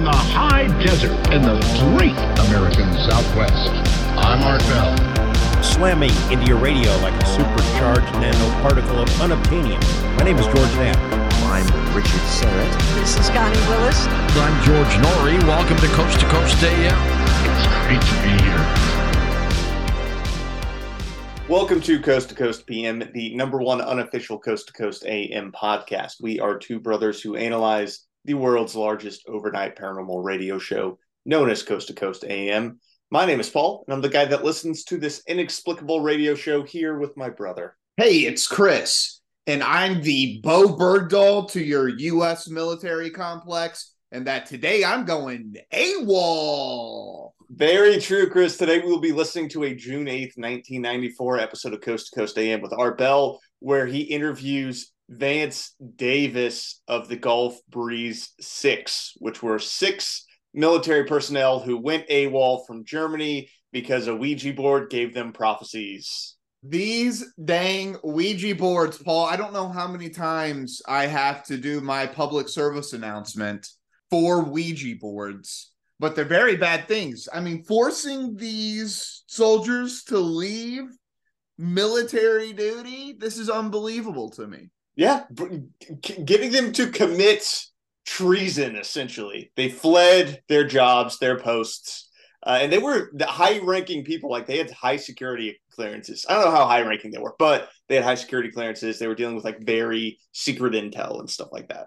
from the high desert in the great American Southwest. I'm Art Bell. Slamming into your radio like a supercharged nanoparticle of unobtainium. My name is George Knapp. I'm Richard Syrett. This is Connie Willis. I'm George Noory. Welcome to Coast to Coast AM. It's great to be here. Welcome to Coast to Coast PM, the number one unofficial Coast to Coast AM podcast. We are two brothers who analyze the world's largest overnight paranormal radio show, known as Coast to Coast AM. My name is Paul, and I'm the guy that listens to this inexplicable radio show here with my brother. Hey, it's Chris, and I'm the Bowe Bergdahl to your U.S. military complex, and that today I'm going AWOL. Very true, Chris. Today we will be listening to a June 8th, 1994 episode of Coast to Coast AM with Art Bell, where he interviews Vance Davis of the Gulf Breeze Six, which were six military personnel who went AWOL from Germany because a Ouija board gave them prophecies. These dang Ouija boards, Paul. I don't know how many times I have to do my public service announcement for Ouija boards but they're very bad things. I mean, forcing these soldiers to leave military duty, this is unbelievable to me. Yeah, getting them to commit treason essentially. They fled their jobs, their posts. Uh, and they were the high ranking people, like they had high security clearances. I don't know how high ranking they were, but they had high security clearances. They were dealing with like very secret intel and stuff like that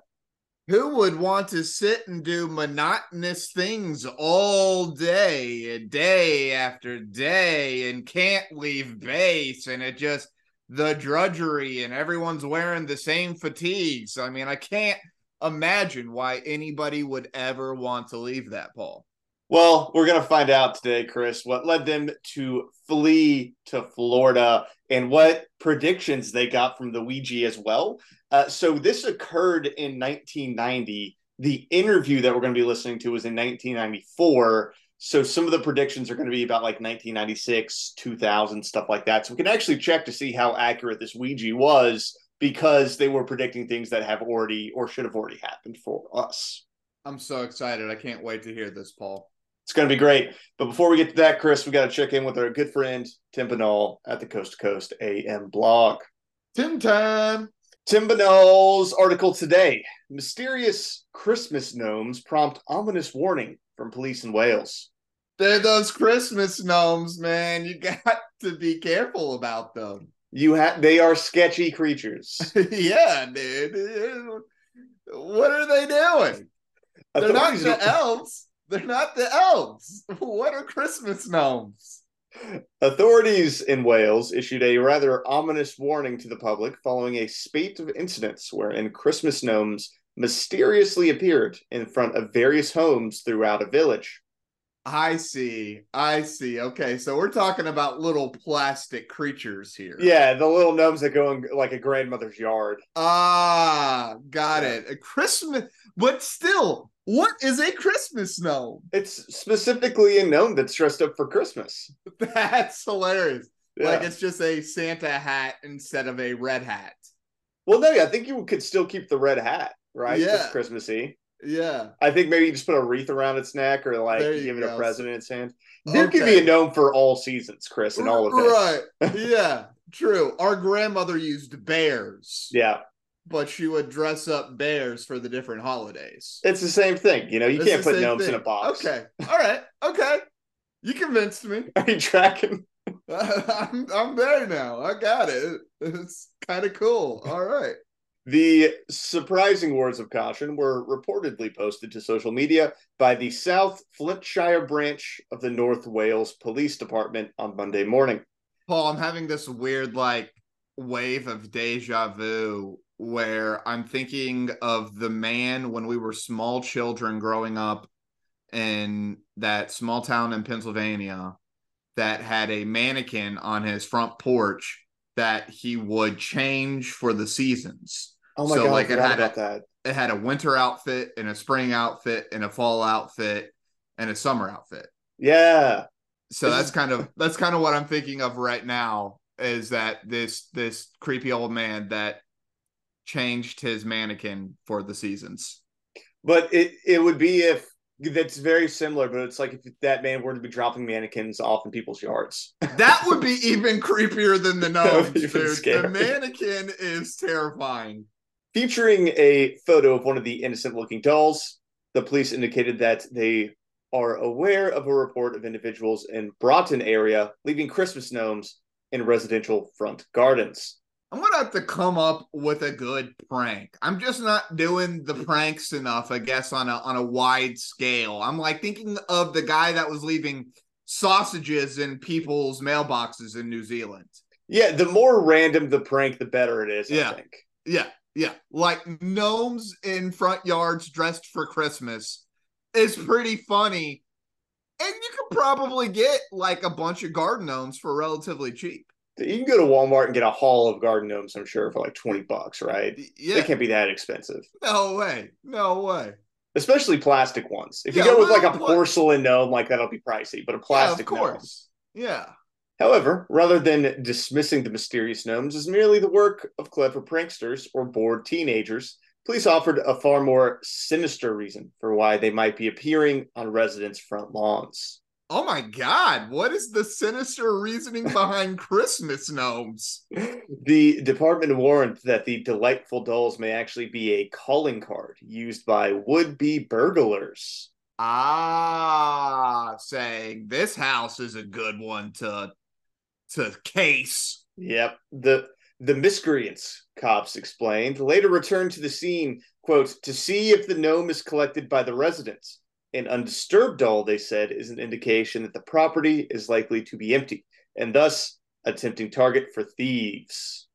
who would want to sit and do monotonous things all day, day after day, and can't leave base, and it just the drudgery, and everyone's wearing the same fatigues. I mean, I can't imagine why anybody would ever want to leave that, Paul. Well, we're going to find out today, Chris, what led them to flee to Florida and what predictions they got from the Ouija as well. Uh, so, this occurred in 1990. The interview that we're going to be listening to was in 1994. So, some of the predictions are going to be about like 1996, 2000, stuff like that. So, we can actually check to see how accurate this Ouija was because they were predicting things that have already or should have already happened for us. I'm so excited. I can't wait to hear this, Paul. It's going to be great. But before we get to that, Chris, we got to check in with our good friend Tim Binnall at the Coast to Coast AM blog. Tim time. Tim Binnall's article today: Mysterious Christmas gnomes prompt ominous warning from police in Wales. They're those Christmas gnomes, man. You got to be careful about them. You have they are sketchy creatures. yeah, dude. What are they doing? They're not the elves. They're not the elves. What are Christmas gnomes? Authorities in Wales issued a rather ominous warning to the public following a spate of incidents wherein Christmas gnomes mysteriously appeared in front of various homes throughout a village. I see. I see. Okay, so we're talking about little plastic creatures here. Yeah, the little gnomes that go in like a grandmother's yard. Ah, got yeah. it. A Christmas, but still, what is a Christmas gnome? It's specifically a gnome that's dressed up for Christmas. That's hilarious. Yeah. Like it's just a Santa hat instead of a red hat. Well, no, I think you could still keep the red hat, right? Yeah. It's Christmassy. Yeah. I think maybe you just put a wreath around its neck or like give it a present in its hand. There okay. could be a gnome for all seasons, Chris, and all of it. Right. yeah. True. Our grandmother used bears. Yeah but she would dress up bears for the different holidays. It's the same thing. You know, you it's can't put gnomes thing. in a box. Okay. All right. Okay. You convinced me. Are you tracking? I'm, I'm there now. I got it. It's kind of cool. All right. The surprising words of caution were reportedly posted to social media by the South Flintshire branch of the North Wales Police Department on Monday morning. Paul, I'm having this weird, like, wave of deja vu where I'm thinking of the man when we were small children growing up in that small town in Pennsylvania that had a mannequin on his front porch that he would change for the seasons. Oh my so, god! Like it had a, that. It had a winter outfit and a spring outfit and a fall outfit and a summer outfit. Yeah. So that's kind of that's kind of what I'm thinking of right now is that this this creepy old man that changed his mannequin for the seasons. But it it would be if that's very similar, but it's like if that man were to be dropping mannequins off in people's yards. That would be even creepier than the That would gnomes, be even dude. The mannequin is terrifying. Featuring a photo of one of the innocent looking dolls, the police indicated that they are aware of a report of individuals in Broughton area leaving Christmas gnomes in residential front gardens. I'm gonna have to come up with a good prank. I'm just not doing the pranks enough, I guess, on a on a wide scale. I'm like thinking of the guy that was leaving sausages in people's mailboxes in New Zealand. Yeah, the more random the prank, the better it is, Yeah. Think. Yeah, yeah. Like gnomes in front yards dressed for Christmas is pretty funny. And you could probably get like a bunch of garden gnomes for relatively cheap. You can go to Walmart and get a haul of garden gnomes, I'm sure, for like 20 bucks, right? They Yeah. can't be that expensive. No way. No way. Especially plastic ones. If you go with like a porcelain gnome, like that'll be pricey, but a plastic yeah, of gnome. course. Yeah. However, rather than dismissing the mysterious gnomes as merely the work of clever pranksters or bored teenagers, police offered a far more sinister reason for why they might be appearing on residents' front lawns. Oh my god, what is the sinister reasoning behind Christmas gnomes? The department warned that the delightful dolls may actually be a calling card used by would be burglars. Ah, saying this house is a good one to to case. Yep. The the miscreants, cops explained, later returned to the scene, quote, to see if the gnome is collected by the residents. An undisturbed doll, they said, is an indication that the property is likely to be empty, and thus a tempting target for thieves.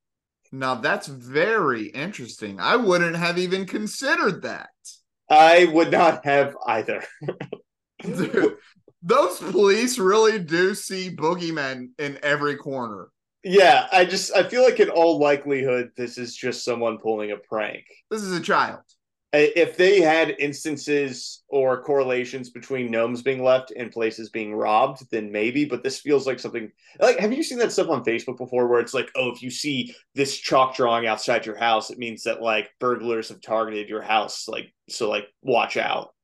Now that's very interesting. I wouldn't have even considered that. I would not have either. Dude, those police really do see boogeymen in every corner. Yeah, I just I feel like in all likelihood this is just someone pulling a prank. This is a child. If they had instances or correlations between gnomes being left and places being robbed, then maybe. But this feels like something like have you seen that stuff on Facebook before where it's like, oh, if you see this chalk drawing outside your house, it means that like burglars have targeted your house. Like so like watch out.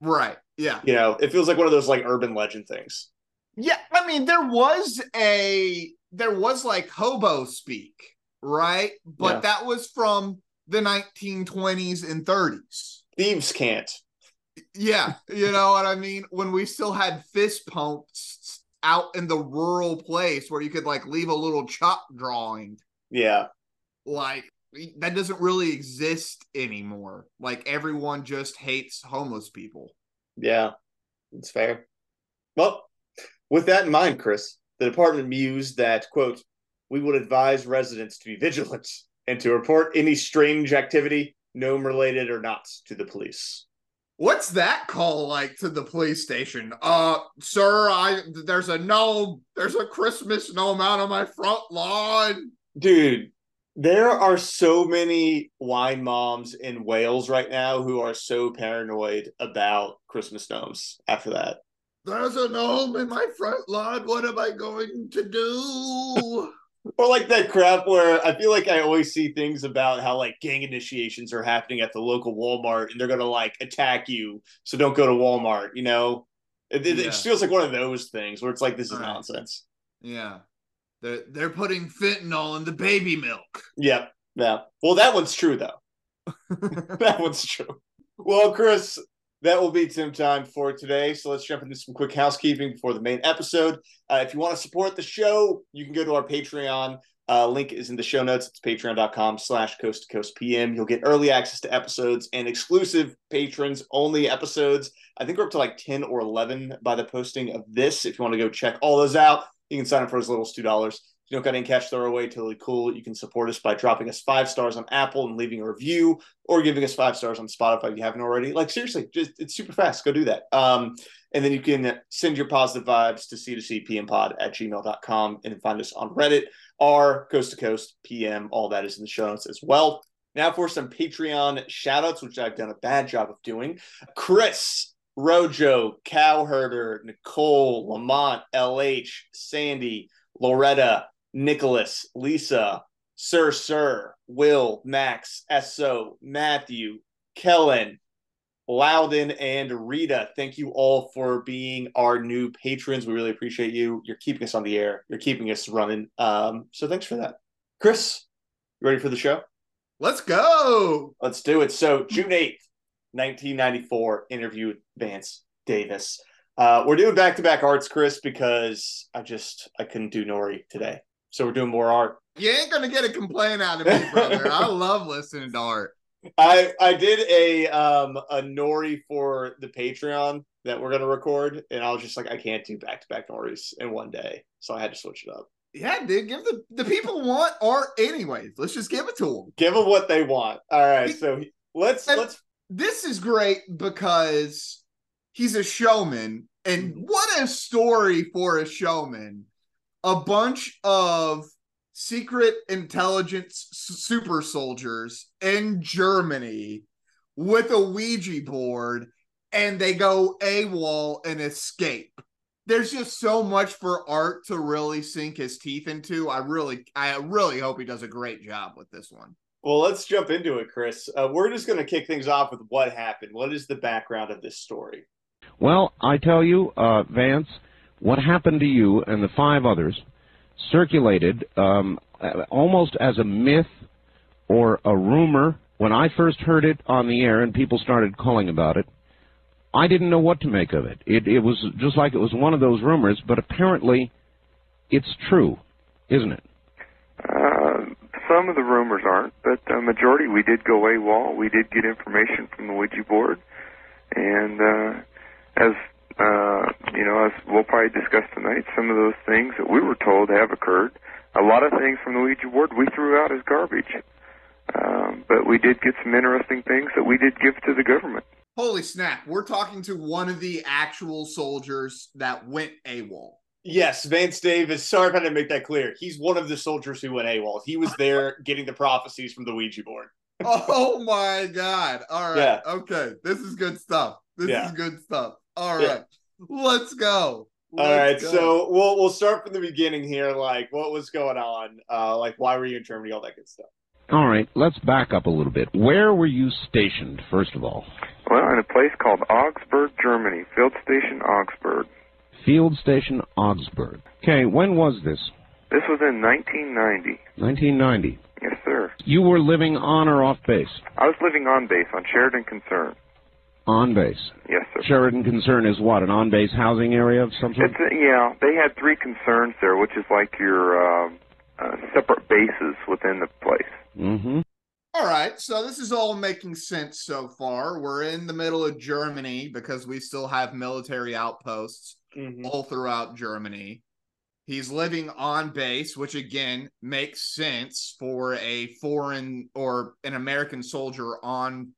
Right. Yeah. You know, it feels like one of those like urban legend things. Yeah, I mean there was a there was like hobo speak, right? But Yeah. that was from the 1920s and 30s. Thieves can't. Yeah, you know what I mean? When we still had fist pumps out in the rural place where you could like leave a little chalk drawing. Yeah. Like that doesn't really exist anymore. Like everyone just hates homeless people. Yeah, it's fair. Well, with that in mind, Chris, the department mused that, quote, we would advise residents to be vigilant and to report any strange activity, gnome related or not, to the police. What's that call like to the police station? Uh, sir, I there's a gnome, there's a Christmas gnome out on my front lawn. Dude, there are so many wine moms in Wales right now who are so paranoid about Christmas gnomes after that. There's a gnome in my front lawn. What am I going to do? Or like that crap where I feel like I always see things about how like gang initiations are happening at the local Walmart and they're gonna like attack you, so don't go to Walmart. You know, it, Yeah. it just feels like one of those things where it's like this is Right. nonsense. yeah, they're they're putting fentanyl in the baby milk. Yep. Yeah. Well, that one's true though. that one's true. Well, Chris, that will be Tim time for today. So let's jump into some quick housekeeping before the main episode. Uh, if you want to support the show, you can go to our Patreon. Uh, link is in the show notes. It's patreon.com slash coast to coast PM. You'll get early access to episodes and exclusive patrons only episodes. I think we're up to like 10 or 11 by the posting of this. If you want to go check all those out, you can sign up for as little as $2. If you don't got any cash throw away, totally cool. You can support us by dropping us five stars on Apple and leaving a review or giving us five stars on Spotify if you haven't already. Like seriously, just it's super fast. Go do that. Um, and then you can send your positive vibes to c2cpmpod at gmail.com and find us on Reddit, r coast to coast PM. All that is in the show notes as well. Now for some Patreon shout outs, which I've done a bad job of doing. Chris, Rojo, Cowherder, Nicole, Lamont, LH, Sandy, Loretta, Nicholas, Lisa, Sir Sir, Will, Max, Esso, Matthew, Kellen, Loudon, and Rita. Thank you all for being our new patrons. We really appreciate you. You're keeping us on the air. You're keeping us running. Um, so thanks for that. Chris, you ready for the show? Let's go. Let's do it. So June 8th, 1994, interview with Vance Davis. Uh, we're doing back-to-back arts, Chris, because I just I couldn't do Noory today. So we're doing more art. You ain't gonna get a complaint out of me, brother. I love listening to art. I I did a um a Noory for the Patreon that we're gonna record, and I was just like, I can't do back to back Noorys in one day, so I had to switch it up. Yeah, dude, give the the people want art anyways. Let's just give it to them. Give them what they want. All right, so let's let's This is great because he's a showman, and mm-hmm. what a story for a showman! A bunch of secret intelligence super soldiers in Germany with a Ouija board, and they go AWOL and escape. There's just so much for Art to really sink his teeth into. I really, I really hope he does a great job with this one. Well let's jump into it, Chris. Uh, we're just gonna kick things off with what happened. What is the background of this story? Well, I tell you, uh, Vance, what happened to you and the five others circulated um, almost as a myth or a rumor. When I first heard it on the air and people started calling about it, I didn't know what to make of it. It, it was just like it was one of those rumors, but apparently it's true, isn't it? Some of the rumors aren't, but the majority we did go AWOL. We did get information from the Ouija board, and uh, as uh, you know, as we'll probably discuss tonight, some of those things that we were told have occurred. A lot of things from the Ouija board we threw out as garbage, um, but we did get some interesting things that we did give to the government. Holy snap! We're talking to one of the actual soldiers that went AWOL. Yes, Vance Davis. Sorry if I didn't make that clear. He's one of the soldiers who went AWOL. He was there getting the prophecies from the Ouija board. oh my god! All right, Yeah. okay, this is good stuff. This Yeah. is good stuff. All right. Yeah. let's go. All right, Let's go. so we'll we'll start from the beginning here. Like, what was going on? Uh, like, why were you in Germany? All that good stuff. All right, let's back up a little bit. Where were you stationed, first of all? Well, in a place called Augsburg, Germany, Field Station Augsburg. Field Station Augsburg. Okay, when was this? This was in 1990. 1990. Yes, sir. You were living on or off base? I was living on base on Sheridan Kaserne. On base. Yes, sir. Sheridan Kaserne is what? An on base housing area of some sort? It's a, yeah. They had three Kasernes there, which is like your um uh, separate bases within the place. Mm-hmm. All right, so this is all making sense so far. We're in the middle of Germany because we still have military outposts Mm-hmm. all throughout Germany. He's living on base, which again makes sense for a foreign or an American soldier on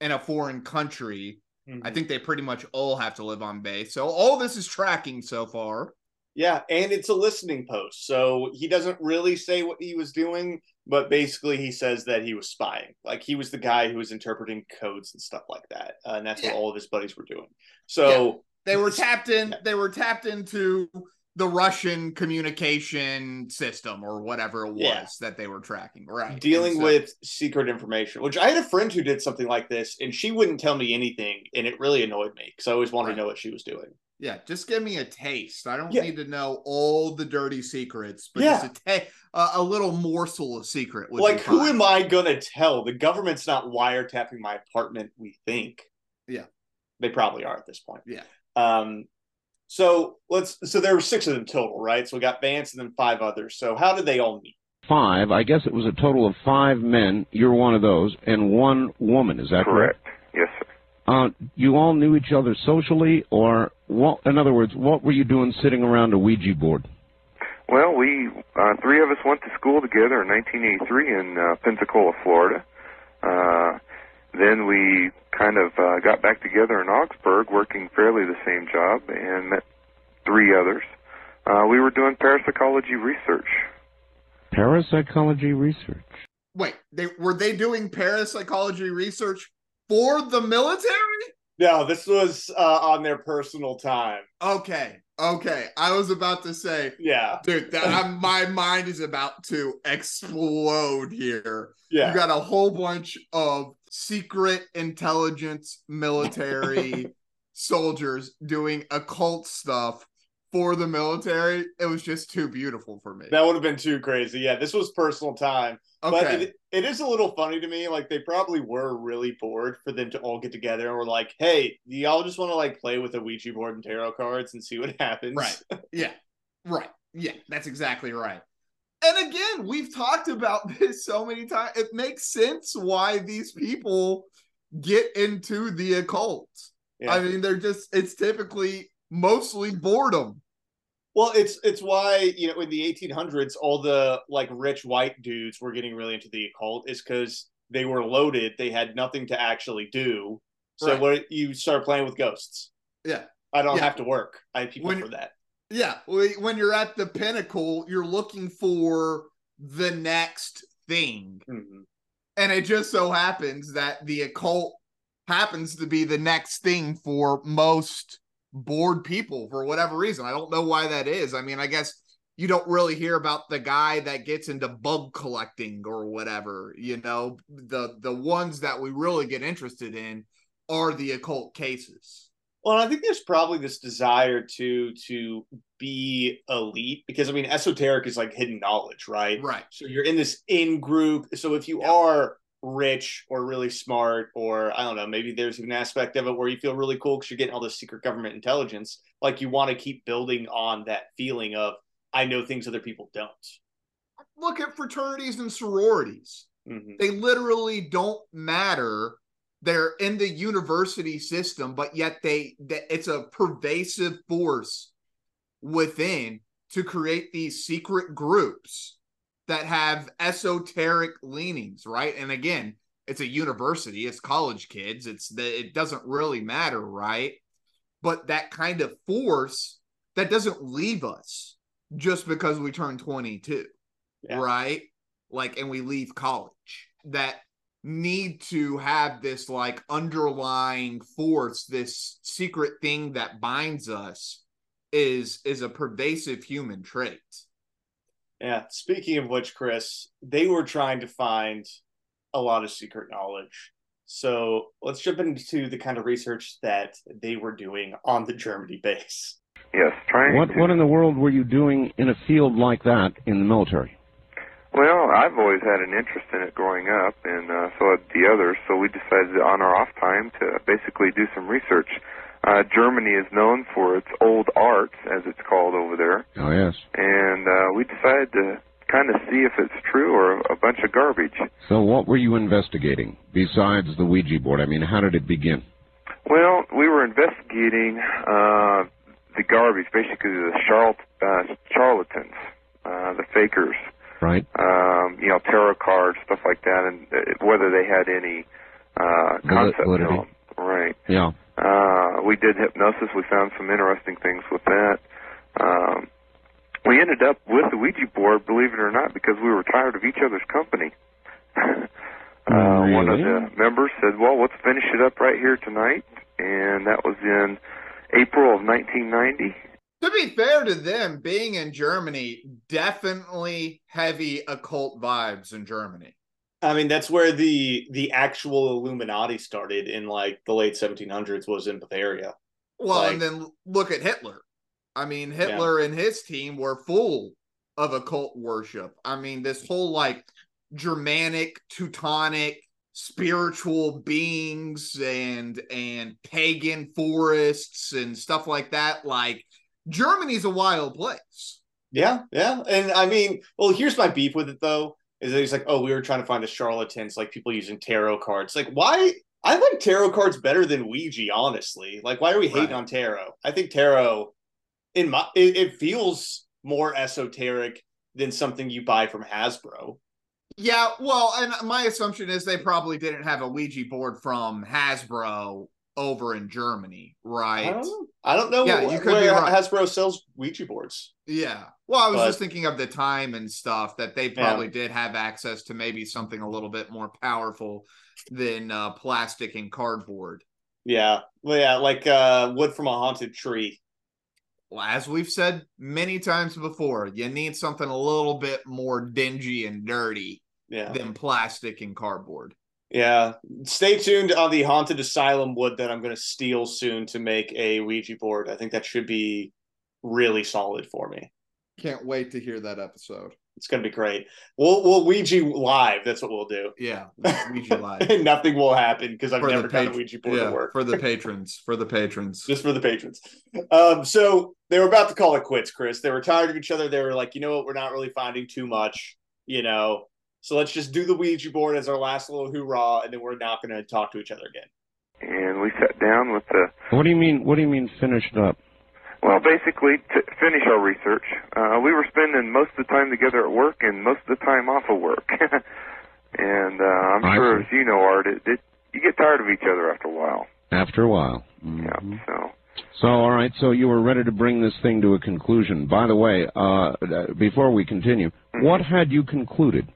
in a foreign country. Mm-hmm. I think they pretty much all have to live on base. So all this is tracking so far. Yeah, and it's a listening post, so he doesn't really say what he was doing, but basically he says that he was spying. Like he was the guy who was interpreting codes and stuff like that, uh, and that's Yeah. what all of his buddies were doing. So They were tapped in. They were tapped into the Russian communication system or whatever it was Yeah. that they were tracking. Right. dealing so- with secret information, which I had a friend who did something like this, and she wouldn't tell me anything, and it really annoyed me because I always wanted Right. to know what she was doing. Yeah, just give me a taste. I don't Yeah. need to know all the dirty secrets, but Yeah. just a, ta- uh, a little morsel of secret. Would like, who am I gonna tell? The government's not wiretapping my apartment. We think. Yeah. they probably are at this point. Yeah. Um. So let's. So there were six of them total, right? So we got Vance and then five others. So how did they all meet? Five. I guess it was a total of five men. You're one of those, and one woman. Is that correct? Correct. Yes, sir. Uh, you all knew each other socially, or what? In other words, what were you doing sitting around a Ouija board? Well, we uh, three of us went to school together in 1983 in uh, Pensacola, Florida. Uh, then we kind of uh, got back together in Augsburg, working fairly the same job, and met three others. Uh, we were doing parapsychology research. Parapsychology research. Wait, they were they doing parapsychology research for the military? No, this was uh, on their personal time. Okay, okay. I was about to say, Yeah, dude, that I'm, my mind is about to explode here. yeah. You got a whole bunch of secret intelligence military soldiers doing occult stuff for the military. It was just too beautiful for me. that would have been too crazy. Yeah, this was personal time. But Okay. it, it is a little funny to me. Like they probably were really bored for them to all get together and were like, "Hey, do y'all just want to like play with a Ouija board and tarot cards and see what happens?" Right. Yeah. Right. Yeah, that's exactly right. And again, we've talked about this so many times. It makes sense why these people get into the occult. Yeah. I mean, they're just it's typically mostly boredom. Well, it's it's why you know in the 1800s, all the like rich white dudes were getting really into the occult is because they were loaded. They had nothing to actually do. So Right. what you start playing with ghosts. Yeah. I don't Yeah. have to work. I have people When- for that. Yeah, when you're at the pinnacle, you're looking for the next thing. Mhm. And it just so happens that the occult happens to be the next thing for most bored people for whatever reason. I don't know why that is. I mean, I guess you don't really hear about the guy that gets into bug collecting or whatever, you know. The the ones that we really get interested in are the occult cases. Well, I think there's probably this desire to to be elite because I mean, esoteric is like hidden knowledge, right? Right. So you're in this in group. So if you Yeah. are rich or really smart, or I don't know, maybe there's an aspect of it where you feel really cool because you're getting all this secret government intelligence. Like you want to keep building on that feeling of I know things other people don't. Look at fraternities and sororities. Mhm. they literally don't matter they're in the university system but yet they, they it's a pervasive force within to create these secret groups that have esoteric leanings right? And again it's a university it's college kids it's the it doesn't really matter right? But that kind of force that doesn't leave us just because we turn 22 Yeah. right? Like and we leave college. That need to have this like underlying force this secret thing that binds us is is a pervasive human trait Yeah. Speaking of which, Chris, they were trying to find a lot of secret knowledge. So let's jump into the kind of research that they were doing on the Germany base. Yes, trying What to. what in the world were you doing in a field like that in the military? Well, I've always had an interest in it growing up, and uh, so had the others. So we decided on our off time to basically do some research. Uh, Germany is known for its old arts, as it's called over there, Oh yes. and uh, we decided to kind of see if it's true or a bunch of garbage. So what were you investigating besides the Ouija board? I mean, how did it begin? Well, we were investigating uh, the garbage, basically the charl- uh, charlatans, uh, the fakers, Right. um, you know, tarot cards, stuff like that, and uh, whether they had any uh, concept validity. Right. Yeah. Uh, we did hypnosis. We found some interesting things with that. Um, we ended up with the Ouija board, believe it or not, because we were tired of each other's company. uh, One of the members said, "Well, let's finish it up right here tonight," and that was in April of 1990. to be fair to them being in germany definitely heavy occult vibes in germany I mean, that's where the the actual Illuminati started in like the late 1700s was in Bavaria. Well, Like- and then look at Hitler. I mean, Hitler and his team were full of occult worship. I mean, this whole like Germanic, Teutonic, spiritual beings and and pagan forests and stuff like that. Like Germany's a wild place. Yeah, yeah. And I mean, well, here's my beef with it though, is that he's like, oh, we were trying to find the charlatans, like people using tarot cards. Like, why I like tarot cards better than Ouija, honestly. Like, why are we hating Right. on tarot? I think tarot in my it, it feels more esoteric than something you buy from Hasbro. Yeah, well, and my assumption is they probably didn't have a Ouija board from Hasbro over in Germany, I right? don't know. I don't know Yeah, wh- you could where be right. Hasbro sells Ouija boards. Yeah. Well, I was But- just thinking of the time and stuff that they probably did have access to maybe something a little bit more powerful than uh, plastic and cardboard. Yeah. Well, yeah, like uh wood from a haunted tree. Well, as we've said many times before, you need something a little bit more dingy and dirty Yeah. than plastic and cardboard. Yeah. Stay tuned on the haunted asylum wood that I'm going to steal soon to make a Ouija board. I think that should be really solid for me. Can't wait to hear that episode. It's going to be great. We'll we'll Ouija live. That's what we'll do. Yeah, Ouija live. and nothing will happen because I've For the never done a Ouija board yeah, to work. for the patrons. For the patrons. just for the patrons. Um, so they were about to call it quits, Chris. They were tired of each other. They were like, you know what, we're not really finding too much, you know. So let's just do the Ouija board as our last little hoorah, and then we're not going to talk to each other again. And we sat down with the What do you mean? What do you mean finished up? Well, basically, to finish our research, uh, we were spending most of the time together at work and most of the time off of work. and uh, I'm I sure, see. as you know, Art, it, it, you get tired of each other after a while. After a while. Yeah. Mhm. So, So, all right. So you were ready to bring this thing to a conclusion. By the way, uh, uh, before we continue, Mhm. what had you concluded?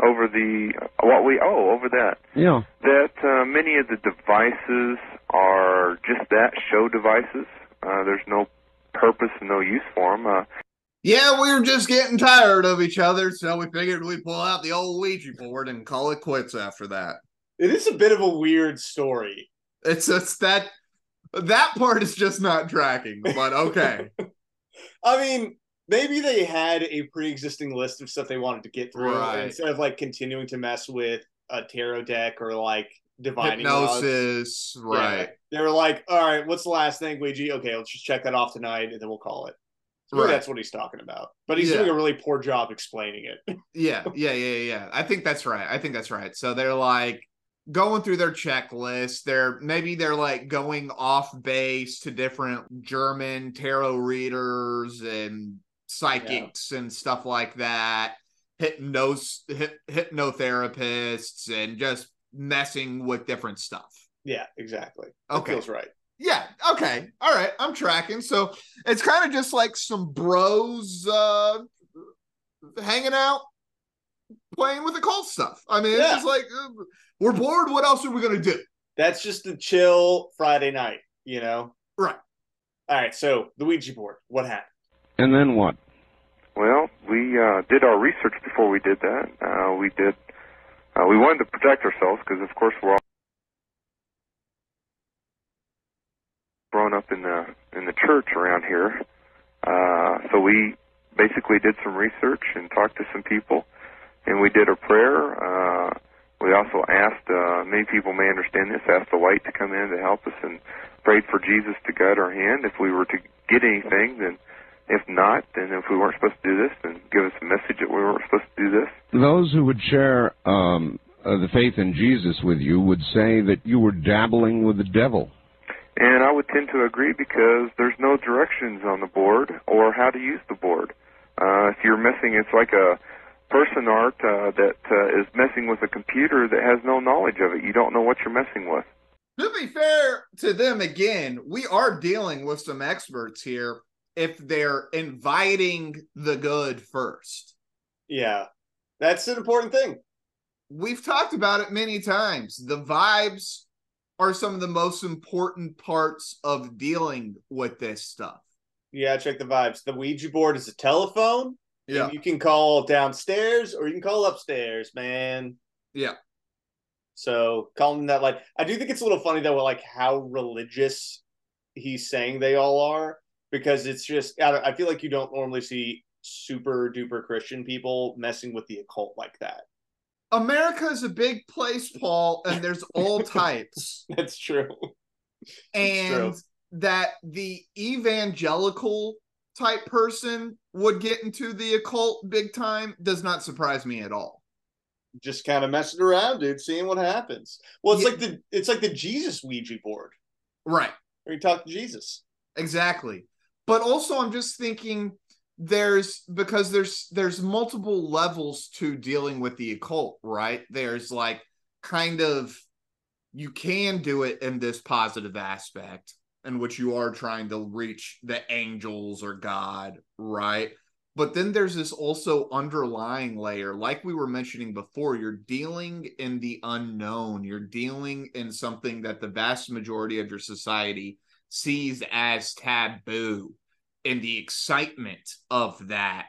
over the what we oh over that Yeah. that uh, many of the devices are just that show devices. Uh, there's no purpose and no use for them. Uh, Yeah, we were just getting tired of each other, so we figured we'd pull out the old Ouija board and call it quits after that. It is a bit of a weird story. It's it's that that part is just not tracking, but okay. I mean, maybe they had a pre-existing list of stuff they wanted to get through, Right. instead of like continuing to mess with a tarot deck or like divining Hypnosis, yeah, right. They were like, "All right, what's the last thing, Ouija? Okay, let's just check that off tonight, and then we'll call it." So Right. that's what he's talking about. But he's Yeah. doing a really poor job explaining it. Yeah, yeah, yeah, yeah. I think that's right. I think that's right. So they're like going through their checklist. They're maybe they're like going off base to different German tarot readers and psychics and stuff like that. Hypnos hyp, hypnotherapists and just messing with different stuff. yeah, exactly. That Okay. feels right. Yeah. Okay. All right. I'm tracking. So it's kind of just like some bros uh hanging out, playing with the cult stuff. I mean, it's Yeah. just like uh, we're bored. What else are we gonna do? That's just a chill Friday night, you know. Right. All right. So the Ouija board. What happened? And then what? Well, we uh, did our research before we did that. Uh, we did. Uh, we wanted to protect ourselves because, of course, we're all grown up in the in the church around here. Uh, so we basically did some research and talked to some people, and we did a prayer. Uh, we also asked, uh, many people may understand this, asked the light to come in to help us and prayed for Jesus to guide our hand. If we were to get anything, then if not, then if we weren't supposed to do this, then give us a message that we weren't supposed to do this. Those who would share um, uh, the faith in Jesus with you would say that you were dabbling with the devil. And I would tend to agree because there's no directions on the board or how to use the board. Uh, if you're messing, it's like a person art uh, that uh, is messing with a computer that has no knowledge of it. You don't know what you're messing with. To be fair to them, again, we are dealing with some experts here. If they're inviting the good first, Yeah, that's an important thing. we've talked about it many times. The vibes are some of the most important parts of dealing with this stuff. Yeah, check the vibes. The Ouija board is a telephone. Yeah. And you can call downstairs or you can call upstairs, man. Yeah. So calling that like I do think it's a little funny though, like how religious he's saying they all are, because it's just I, don't- I feel like you don't normally see super duper Christian people messing with the occult like that. America is a big place, Paul, and there's all types. That's true. and that the evangelical type person would get into the occult big time does not surprise me at all. Just kind of messing around, dude, seeing what happens. Well, it's Yeah. like the it's like the Jesus Ouija board Right. where you talk to Jesus. Exactly. But also I'm just thinking there's because there's there's multiple levels to dealing with the occult, right? There's like kind of you can do it in this positive aspect in which you are trying to reach the angels or God, right? But then there's this also underlying layer, like we were mentioning before. You're dealing in the unknown. You're dealing in something that the vast majority of your society sees as taboo. And the excitement of that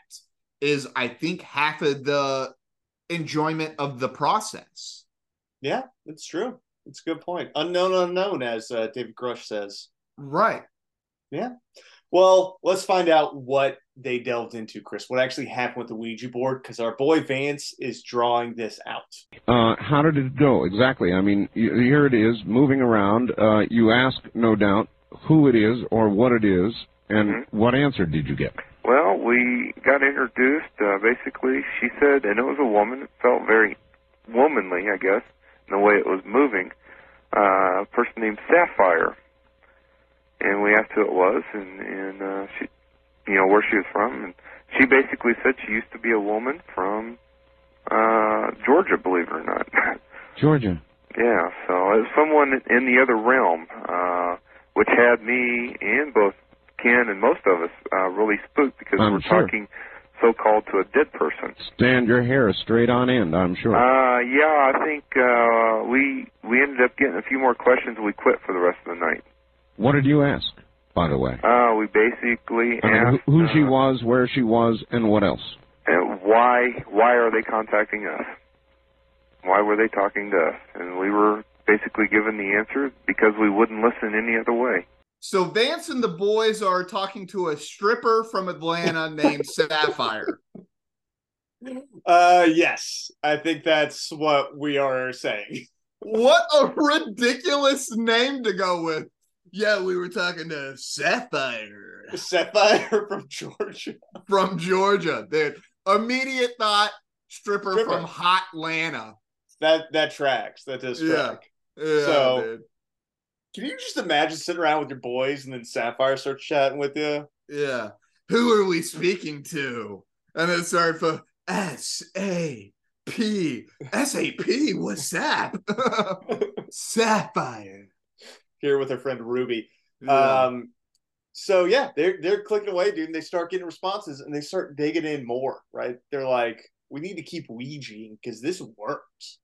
is, I think, half of the enjoyment of the process. Yeah, it's true. It's a good point. Unknown, unknown, as uh, David Grusch says. Right. Yeah. Well, let's find out what they delved into, Chris. What actually happened with the Ouija board? Because our boy Vance is drawing this out. Uh, how did it go exactly? I mean, here it is, moving around. Uh, you ask, no doubt, who it is or what it is, and what answer did you get? Well, we got introduced. Uh, basically, she said, and it was a woman. It felt very womanly, I guess, in the way it was moving. Uh, a person named Sapphire, and we asked who it was, and and uh, she, you know, where she was from, and she basically said she used to be a woman from uh, Georgia, believe it or not. Georgia. Yeah, so it was someone in the other realm, uh, which had me and both Ken and most of us uh, really spooked because I'm we're sure. talking so-called to a dead person. Stand your hair straight on end, I'm sure. Uh, yeah, I think uh, we we ended up getting a few more questions. and We quit for the rest of the night. what did you ask, by the way? Uh, we basically I mean, asked who, who she uh, was, where she was, and what else? and why why are they contacting us? Why were they talking to us? And we were basically given the answer because we wouldn't listen any other way. So Vance and the boys are talking to a stripper from Atlanta named Sapphire. Uh, yes, I think that's what we are saying. What a ridiculous name to go with. Yeah, we were talking to Sapphire Sapphire from Georgia. from Georgia. Dude, immediate thought stripper, Stripper. from Hot Atlanta. That that tracks. That does Yeah. track. Yeah, So- dude. Can you just imagine sitting around with your boys and then Sapphire starts chatting with you? Yeah. Who are we speaking to? And then sorry for S A P. S A P. What's that? Sapphire. Here with her friend Ruby. Yeah. Um, so yeah, they're they're clicking away, dude. And they start getting responses, and they start digging in more. Right? They're like, we need to keep Ouijaing because this works.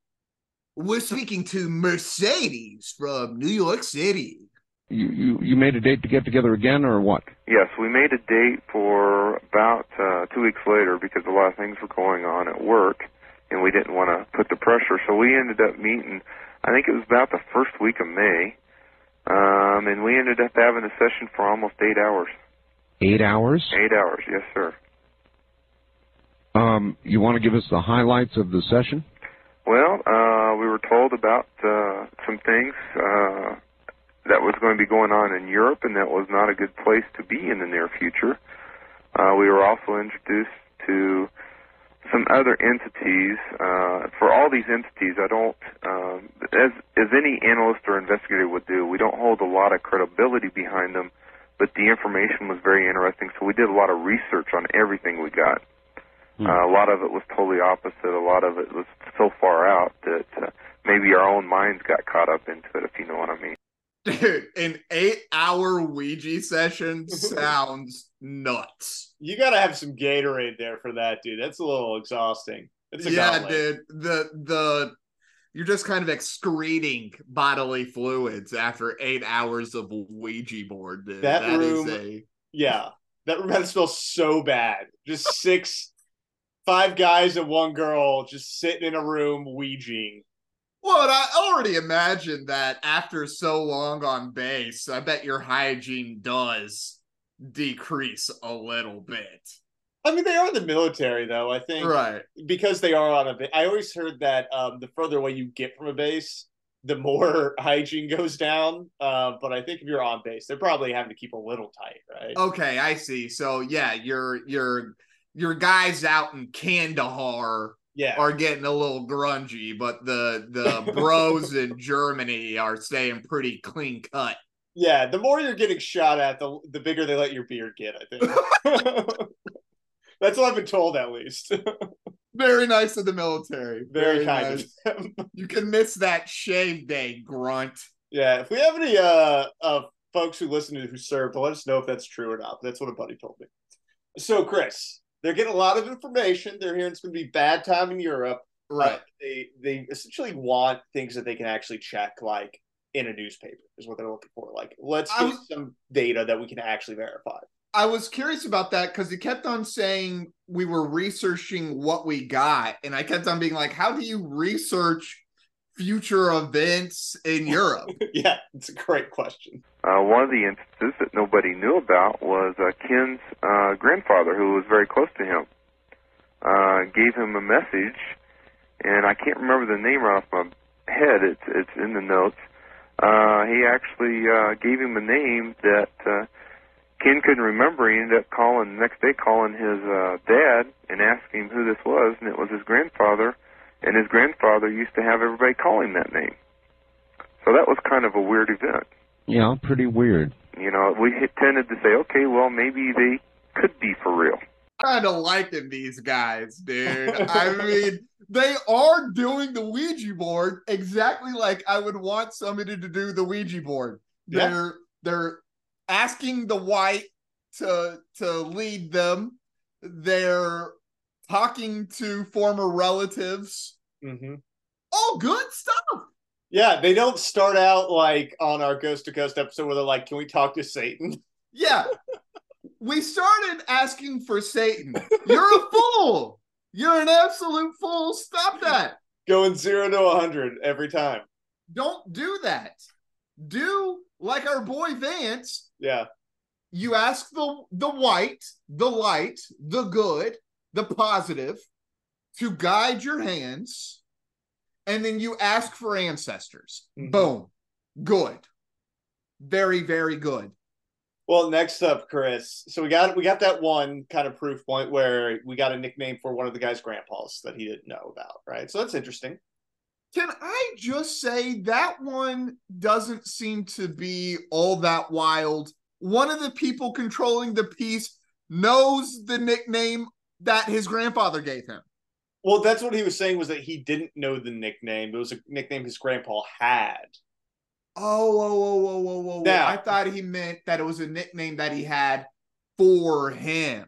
We're speaking to Mercedes from New York City. You, you you made a date to get together again, or what? Yes, we made a date for about uh, two weeks later because a lot of things were going on at work, and we didn't want to put the pressure. So we ended up meeting. I think it was about the first week of May, um, and we ended up having a session for almost eight hours. Eight hours. Eight hours, yes, sir. Um, you want to give us the highlights of the session? Well, uh, we were told about uh, some things uh, that was going to be going on in Europe, and that was not a good place to be in the near future. Uh, we were also introduced to some other entities. Uh, for all these entities, I don't, um, as as any analyst or investigator would do, we don't hold a lot of credibility behind them. But the information was very interesting, so we did a lot of research on everything we got. Hmm. Uh, a lot of it was totally opposite. A lot of it was so far out that uh, maybe our own minds got caught up into it, if you know what I mean. Dude, an eight hour Ouija session sounds nuts. You got to have some Gatorade there for that, dude. That's a little exhausting. It's a yeah, gauntlet. dude. The the you're just kind of excreting bodily fluids after eight hours of Ouija board, dude. That That is room- a Yeah, that room had to smell so bad. Just six, five guys and one girl just sitting in a room Ouijaing. Well, and I already imagined that after so long on base, I bet your hygiene does decrease a little bit. I mean, they are in the military, though. I think Right. because they are on a. ba- I always heard that um, the further away you get from a base, the more hygiene goes down. Uh, but I think if you're on base, they're probably having to keep a little tight, right? Okay, I see. So yeah, your your your guys out in Kandahar yeah. are getting a little grungy, but the the bros in Germany are staying pretty clean cut. Yeah, the more you're getting shot at, the the bigger they let your beard get. I think that's what I've been told, at least. Very nice of the military. Very, kind nice. of them. You can miss that shave day, grunt. yeah, if we have any uh, uh folks who listen to who served, let us know if that's true or not. That's what a buddy told me. So, Chris, they're getting a lot of information. They're hearing it's going to be bad time in Europe. Right. They they essentially want things that they can actually check, like in a newspaper, is what they're looking for. Like, let's get was- some data that we can actually verify. I was curious about that because he kept on saying we were researching what we got, and I kept on being like, "How do you research future events in Europe?" yeah, it's a great question. Uh, one of the instances that nobody knew about was uh, Ken's uh, grandfather, who was very close to him, uh, gave him a message, and I can't remember the name right off my head. It's it's in the notes. Uh, he actually uh, gave him a name that uh, Ken couldn't remember. He ended up calling the next day, calling his uh, dad and asking him who this was, and it was his grandfather. And his grandfather used to have everybody call him that name. So that was kind of a weird event. Yeah, pretty weird. You know, we tended to say, okay, well, maybe they could be for real. kind of liking these guys, dude. I mean, they are doing the Ouija board exactly like I would want somebody to do the Ouija board. Yeah. They're they're asking the white to to lead them. They're talking to former relatives. Mm-hmm. All good stuff. Yeah, they don't start out like on our Ghost to Ghost episode where they're like, "Can we talk to Satan?" Yeah. we started asking for Satan. You're a fool. You're an absolute fool. Stop that. Going zero to a hundred every time. Don't do that. Do like our boy Vance. Yeah, You ask the the white, the light, the good, the positive to guide your hands, and then you ask for ancestors. Mhm. Boom. Good. Very, very good. Well, next up, Chris. So we got we got that one kind of proof point where we got a nickname for one of the guy's grandpas that he didn't know about, right? So that's interesting. Can I just say that one doesn't seem to be all that wild? One of the people controlling the piece knows the nickname that his grandfather gave him. Well, that's what he was saying was that he didn't know the nickname. It was a nickname his grandpa had. Oh, oh, oh, oh, oh, oh. Now- I thought he meant that it was a nickname that he had for him.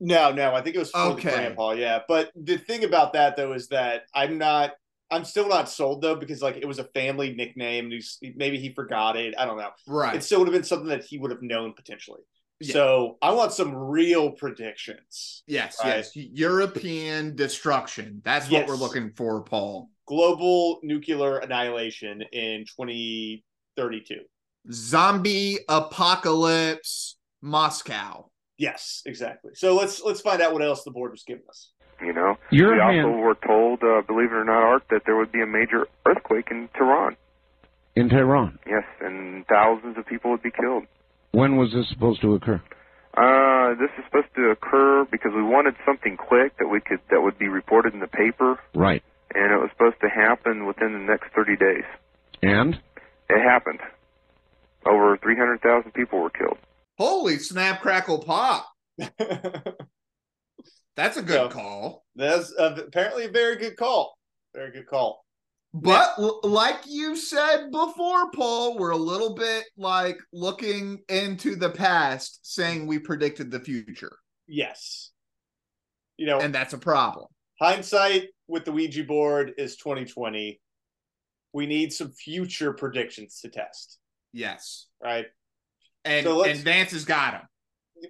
No, no, I think it was for Okay. the grandpa. Yeah, but the thing about that though is that I'm not. I'm still not sold though because like it was a family nickname. and He's, maybe he forgot it. I don't know. Right. It still would have been something that he would have known potentially. Yeah. So I want some real predictions. yes, Right. yes. European destruction. That's what we're looking for, Paul. Global nuclear annihilation in 2032. Zombie apocalypse, Moscow. Yes, exactly. So let's let's find out what else the board was giving us. You know, Your we hand- also were told, uh, believe it or not, Art, that there would be a major earthquake in Tehran. In Tehran. Yes, and thousands of people would be killed. When was this supposed to occur? Uh, this is supposed to occur because we wanted something quick that we could that would be reported in the paper, Right. and it was supposed to happen within the next 30 days. And It happened. Over 300,000 people were killed. Holy snap, crackle, pop. That's a good Yeah. call. That's uh, apparently a very good call. Very good call. But l- like you said before, Paul, we're a little bit like looking into the past, saying we predicted the future. Yes. You know, And that's a problem. hindsight with the Ouija board is 2020. We need some future predictions to test, Yes. right? And, So and Vance has got him.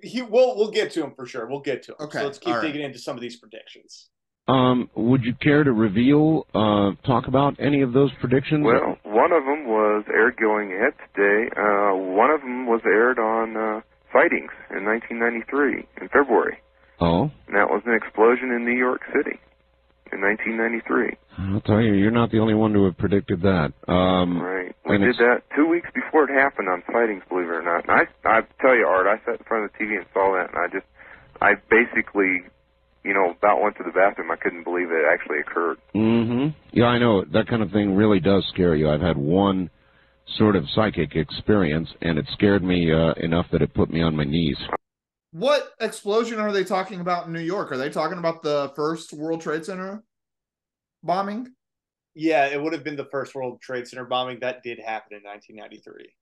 He we'll we'll get to him for sure. We'll get to him. Okay, So let's keep all right. digging into some of these predictions. Um, would you care to reveal, uh, talk about any of those predictions? Well, one of them was aired going ahead today. Uh, one of them was aired on uh, sightings in 1993 in February, oh, and that was an explosion in New York City in 1993. I'll tell you, you're not the only one to have predicted that. Um, Right. We did that two weeks before it happened on sightings, believe it or not. And I, I tell you, Art, I sat in front of the TV and saw that, and I just, I basically, you know, about went to the bathroom. I couldn't believe it actually occurred. Mm-hmm. Yeah, I know that kind of thing really does scare you. I've had one sort of psychic experience, and it scared me uh, enough that it put me on my knees. What explosion are they talking about in New York? Are they talking about the first World Trade Center bombing? Yeah, it would have been the first World Trade Center bombing that did happen in 1993.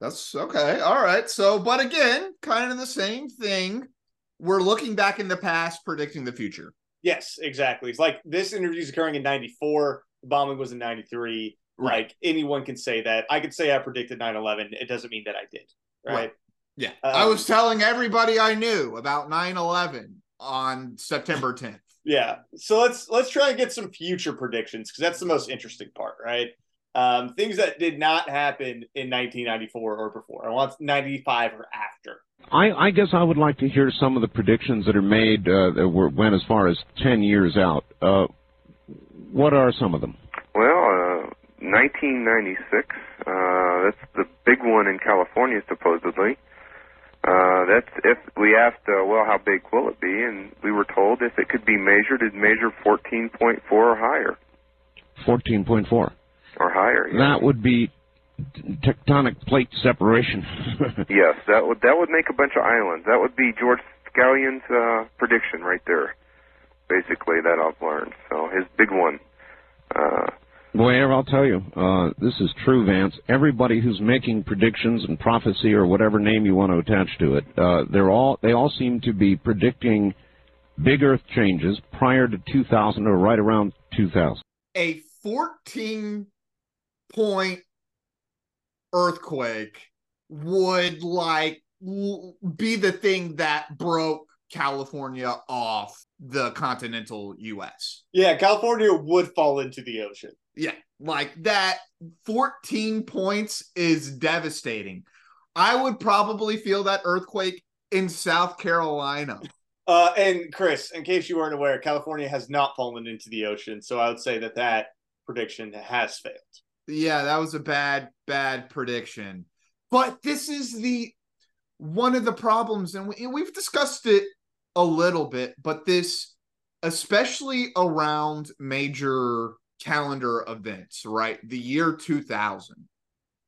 That's okay. All right. So, but again, kind of the same thing. We're looking back in the past, predicting the future. Yes, exactly. It's like this interview is occurring in 94. The bombing was in 93. Right. Like anyone can say that. I could say I predicted 9 11. It doesn't mean that I did. Right. Right. Yeah. Um, I was telling everybody I knew about 9 11 on September 10th. Yeah. So let's let's try and get some future predictions because that's the most interesting part, right? Um, things that did not happen in 1994 or before. I want 95 or after. I, I guess I would like to hear some of the predictions that are made uh, that were, went as far as 10 years out. Uh, what are some of them? Well, uh, 1996. Uh, that's the big one in California, supposedly. Uh, that's if we asked, uh, well, how big will it be? And we were told if it could be measured, it'd measure 14.4 or higher. 14.4. Or higher. yeah. That would be tectonic plate separation. Yes, that would that would make a bunch of islands. That would be George Scallion's uh, prediction right there. Basically, that I've learned. So his big one. Uh, Boyer, I'll tell you, uh, this is true, Vance. Everybody who's making predictions and prophecy or whatever name you want to attach to it, uh, they're all they all seem to be predicting big Earth changes prior to 2000 or right around 2000. A 14 point earthquake would like be the thing that broke California off the continental US. Yeah, California would fall into the ocean. Yeah, like that 14 points is devastating. I would probably feel that earthquake in South Carolina. Uh, and Chris, in case you weren't aware, California has not fallen into the ocean, so I would say that that prediction has failed. Yeah, that was a bad, bad prediction. But this is the one of the problems, and we, we've discussed it a little bit, but this, especially around major calendar events, right? The year 2000.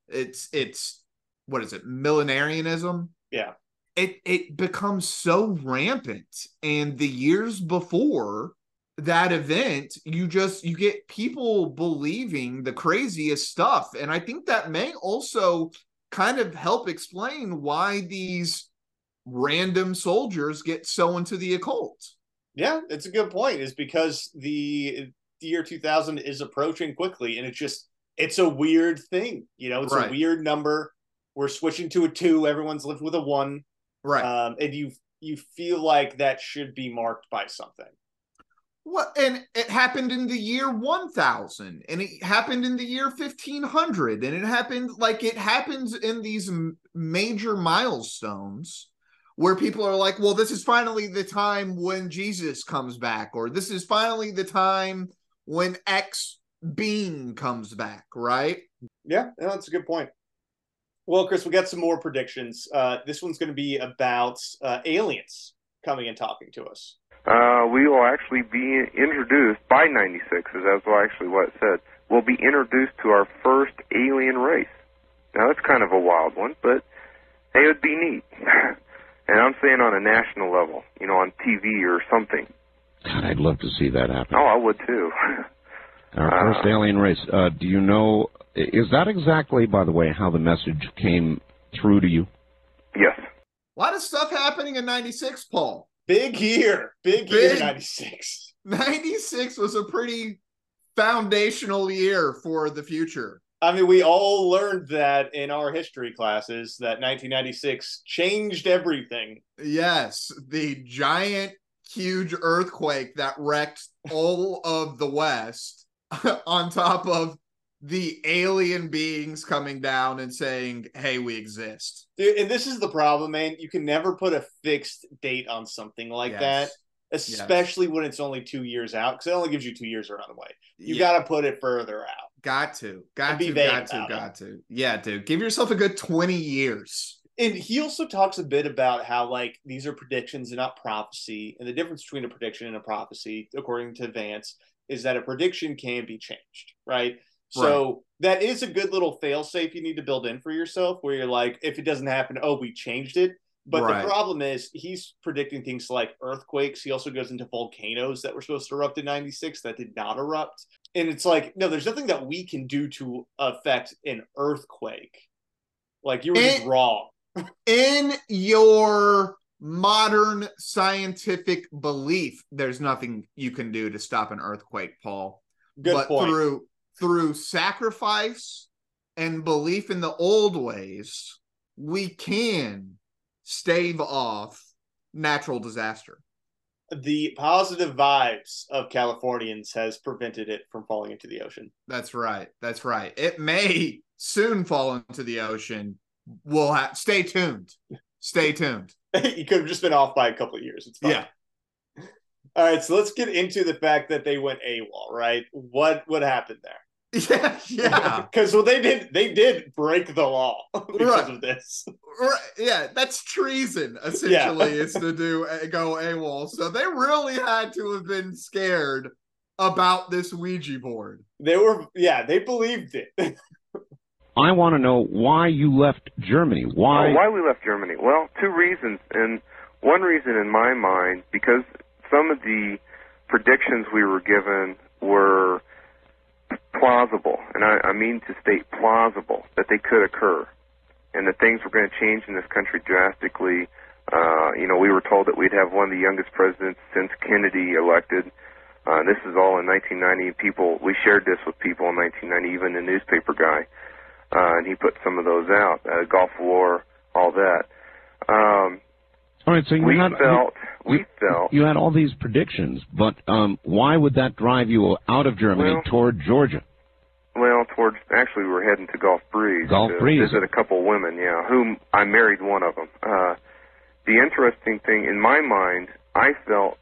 It's, it's, what is it? Millenarianism? Yeah. It, it becomes so rampant. And the years before, that event you just you get people believing the craziest stuff and i think that may also kind of help explain why these random soldiers get so into the occult Yeah, it's a good point. Is because the, the year 2000 is approaching quickly, and it's just it's a weird thing. You know, it's Right. a weird number. We're switching to a two. Everyone's lived with a one, right um, and you you feel like that should be marked by something. Well, and it happened in the year 1000 and it happened in the year 1500 and it happened like it happens in these major milestones where people are like, well, this is finally the time when Jesus comes back, or this is finally the time when X being comes back, right? Yeah, that's a good point. Well, Chris, we got some more predictions. Uh, this one's going to be about uh, aliens coming and talking to us. Uh, we will actually be introduced by 96, is that's what actually what it said. We'll be introduced to our first alien race. Now that's kind of a wild one, but hey, it would be neat. and I'm saying on a national level, you know, on TV or something. God, I'd love to see that happen. Oh, I would too. Our first Uh, alien race. Uh, do you know? Is that exactly, by the way, how the message came through to you? yes. A lot of stuff happening in 96, Paul. Big year, big, year, 96. 96 was a pretty foundational year for the future. I mean, we all learned that in our history classes that 1996 changed everything. Yes, the giant, huge earthquake that wrecked all of the West, on top of the alien beings coming down and saying, Hey, we exist. Dude, and this is the problem, man. You can never put a fixed date on something like Yes. that, especially when it's only two years out, because it only gives you two years to run away. You Yeah, got to put it further out. got to, got to, got to, about it. to. Yeah, dude, give yourself a good 20 years. And he also talks a bit about how, like, these are predictions and not prophecy. And the difference between a prediction and a prophecy, according to Vance, is that a prediction can be changed, right? So that is a good little fail safe you need to build in for yourself where you're like, if it doesn't happen, oh, we changed it. But Right. the problem is he's predicting things like earthquakes. He also goes into volcanoes that were supposed to erupt in 96 that did not erupt. And it's like, no, there's nothing that we can do to affect an earthquake. Like you were just wrong. in your modern scientific belief, there's nothing you can do to stop an earthquake, Paul. Good but point. through through sacrifice and belief in the old ways, we can stave off natural disaster. the positive vibes of Californians has prevented it from falling into the ocean. That's right. That's right. It may soon fall into the ocean. We'll have stay tuned. Stay tuned. you could have just been off by a couple of years. It's fine. Yeah. All right, so let's get into the fact that they went AWOL, right? What what happened there? Yeah, yeah. Because well, they did they did break the law because Right. of this. Right, yeah, that's treason. Essentially, is to do uh, go AWOL. So they really had to have been scared about this Ouija board. They were yeah, they believed it. I want to know why you left Germany. Why? Oh, why we left Germany? Well, two reasons, and one reason in my mind because some of the predictions we were given were plausible, and I, I mean to state plausible that they could occur, and that things were going to change in this country drastically. Uh, you know, we were told that we'd have one of the youngest presidents since Kennedy elected. Uh, this is all in 1990. People, we shared this with people in 1990, even the newspaper guy, uh, and he put some of those out. Uh, Gulf War, all that. Um, All right, so you we had felt, we you- felt, you had all these predictions, but um, why would that drive you out of Germany Well- toward Georgia? well, towards actually we were heading to Gulf Breeze Gulf to Breeze. visit a couple women, yeah, whom I married one of them. Uh, the interesting thing in my mind, I felt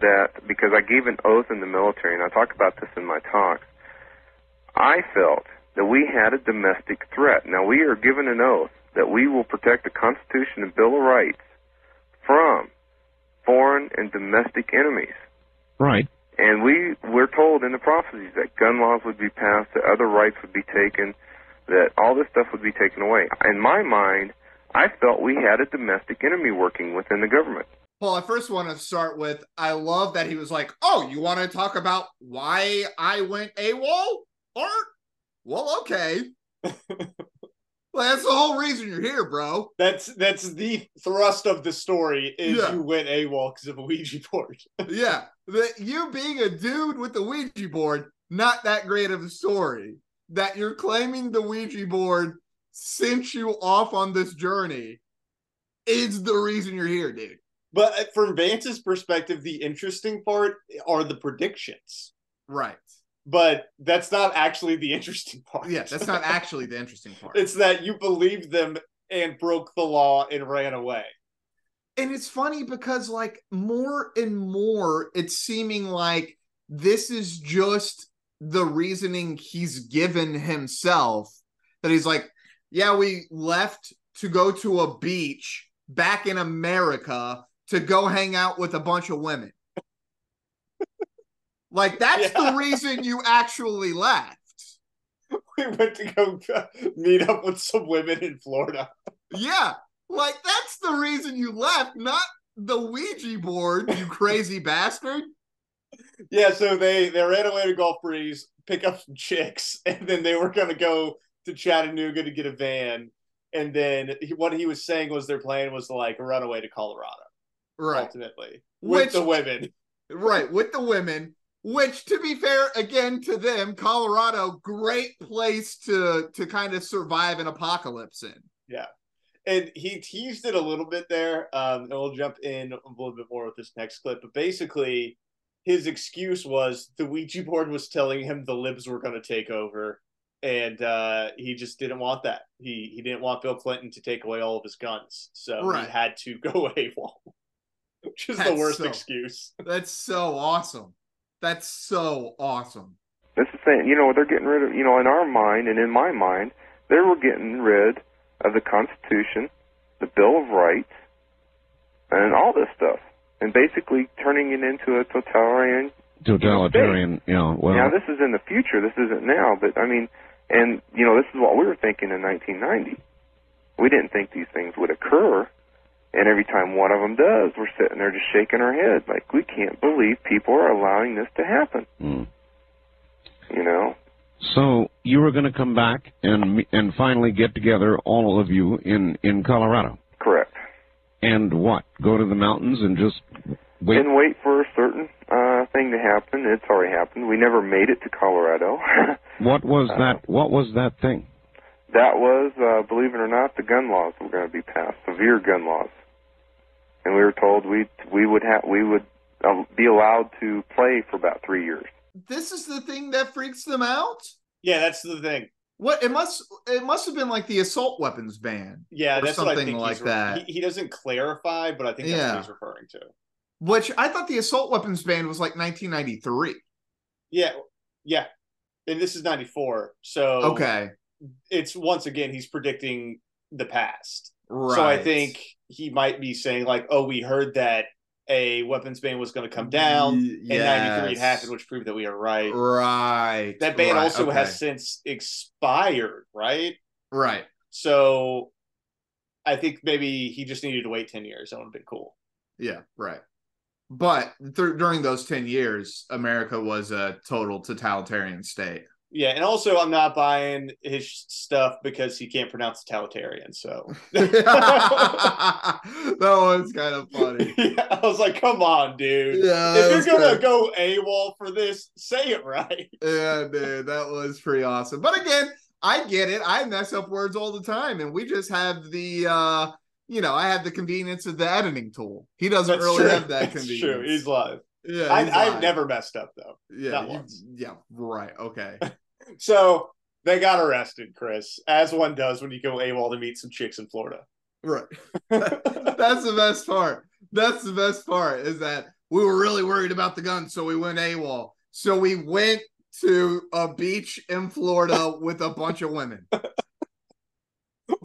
that because I gave an oath in the military, and I talk about this in my talks, I felt that we had a domestic threat. Now we are given an oath that we will protect the Constitution and Bill of Rights from foreign and domestic enemies. Right. And we were told in the prophecies that gun laws would be passed, that other rights would be taken, that all this stuff would be taken away. In my mind, I felt we had a domestic enemy working within the government. Paul, I first want to start with I love that he was like, Oh, you want to talk about why I went AWOL? Art? Well, okay. well, that's the whole reason you're here, bro. That's that's the thrust of the story is Yeah. you went AWOL because of a Ouija board. yeah. That you being a dude with the Ouija board, not that great of a story. That you're claiming the Ouija board sent you off on this journey is the reason you're here, dude. But uh, from Vance's perspective, the interesting part are the predictions. Right. But that's not actually the interesting part. Yeah, that's not actually the interesting part. it's that you believed them and broke the law and ran away. and it's funny because like more and more it's seeming like this is just the reasoning he's given himself that he's like yeah we left to go to a beach back in america to go hang out with a bunch of women like that's Yeah. the reason you actually left We went to go uh, meet up with some women in Florida. yeah like that's the reason you left not the ouija board you crazy bastard Yeah, so they they ran away to Gulf Breeze, pick up some chicks, and then they were gonna go to Chattanooga to get a van. And then he, what he was saying was their plan was to like run away to Colorado right ultimately with Which- the women. Right, with the women, which to be fair, again to them, Colorado, great place to to kind of survive an apocalypse in. Yeah and he teased it a little bit there. Um, and we'll jump in a little bit more with this next clip. But basically, his excuse was the Ouija board was telling him the libs were going to take over, and uh, he just didn't want that. He he didn't want Bill Clinton to take away all of his guns, so Right. he had to go AWOL, which is the worst so- excuse. That's so awesome. That's so awesome. This is saying, you know, they're getting rid of, you know, in our mind and in my mind, they were getting rid of the Constitution, the Bill of Rights, and all this stuff, and basically turning it into a totalitarian Totalitarian, you know, well, now this is in the future. This isn't now, but I mean, and you know, this is what we were thinking in 1990. We didn't think these things would occur, and every time one of them does, we're sitting there just shaking our head like we can't believe people are allowing this to happen. mm. You know, So you were going to come back and and finally get together, all of you in in Colorado. correct. And what? Go to the mountains and just wait? And wait for a certain uh, thing to happen. It's already happened. We never made it to Colorado. What was Uh, that? What was that thing? That was, uh, believe it or not, the gun laws were going to be passed, severe gun laws. And we were told we we would have we would uh, be allowed to play for about three years. This is the thing that freaks them out. Yeah, that's the thing. What it must it must have been like the assault weapons ban, Yeah, Or that's what I something think like that. He, he doesn't clarify, but I think that's Yeah. what he's referring to. which I thought the assault weapons ban was like 1993. Yeah, yeah. And this is '94, so Okay, it's once again he's predicting the past. right. So I think he might be saying like, "Oh, we heard that a weapons ban was going to come down, Y- and '93 it happened, which proved that we are right." right. That ban right, also okay. has since expired, right? right. So I think maybe he just needed to wait ten years. That would have been cool. Yeah, right. But th- during those 10 years, America was a total totalitarian state. Yeah, and also I'm not buying his stuff because he can't pronounce totalitarian. So that was kind of funny. yeah, I was like, "Come on, dude! Yeah, if you're gonna good. go AWOL for this, say it right." Yeah, dude, that was pretty awesome. But again, I get it. I mess up words all the time, and we just have the uh you know, I have the convenience of the editing tool. He doesn't That's really true. have that That's convenience. true. He's live. Yeah, I, I've never messed up though. yeah, you- yeah, right. Okay. So they got arrested, Chris, as one does when you go AWOL to meet some chicks in Florida. Right. That's the best part. That's the best part is that we were really worried about the gun, so we went AWOL. So we went to a beach in Florida with a bunch of women,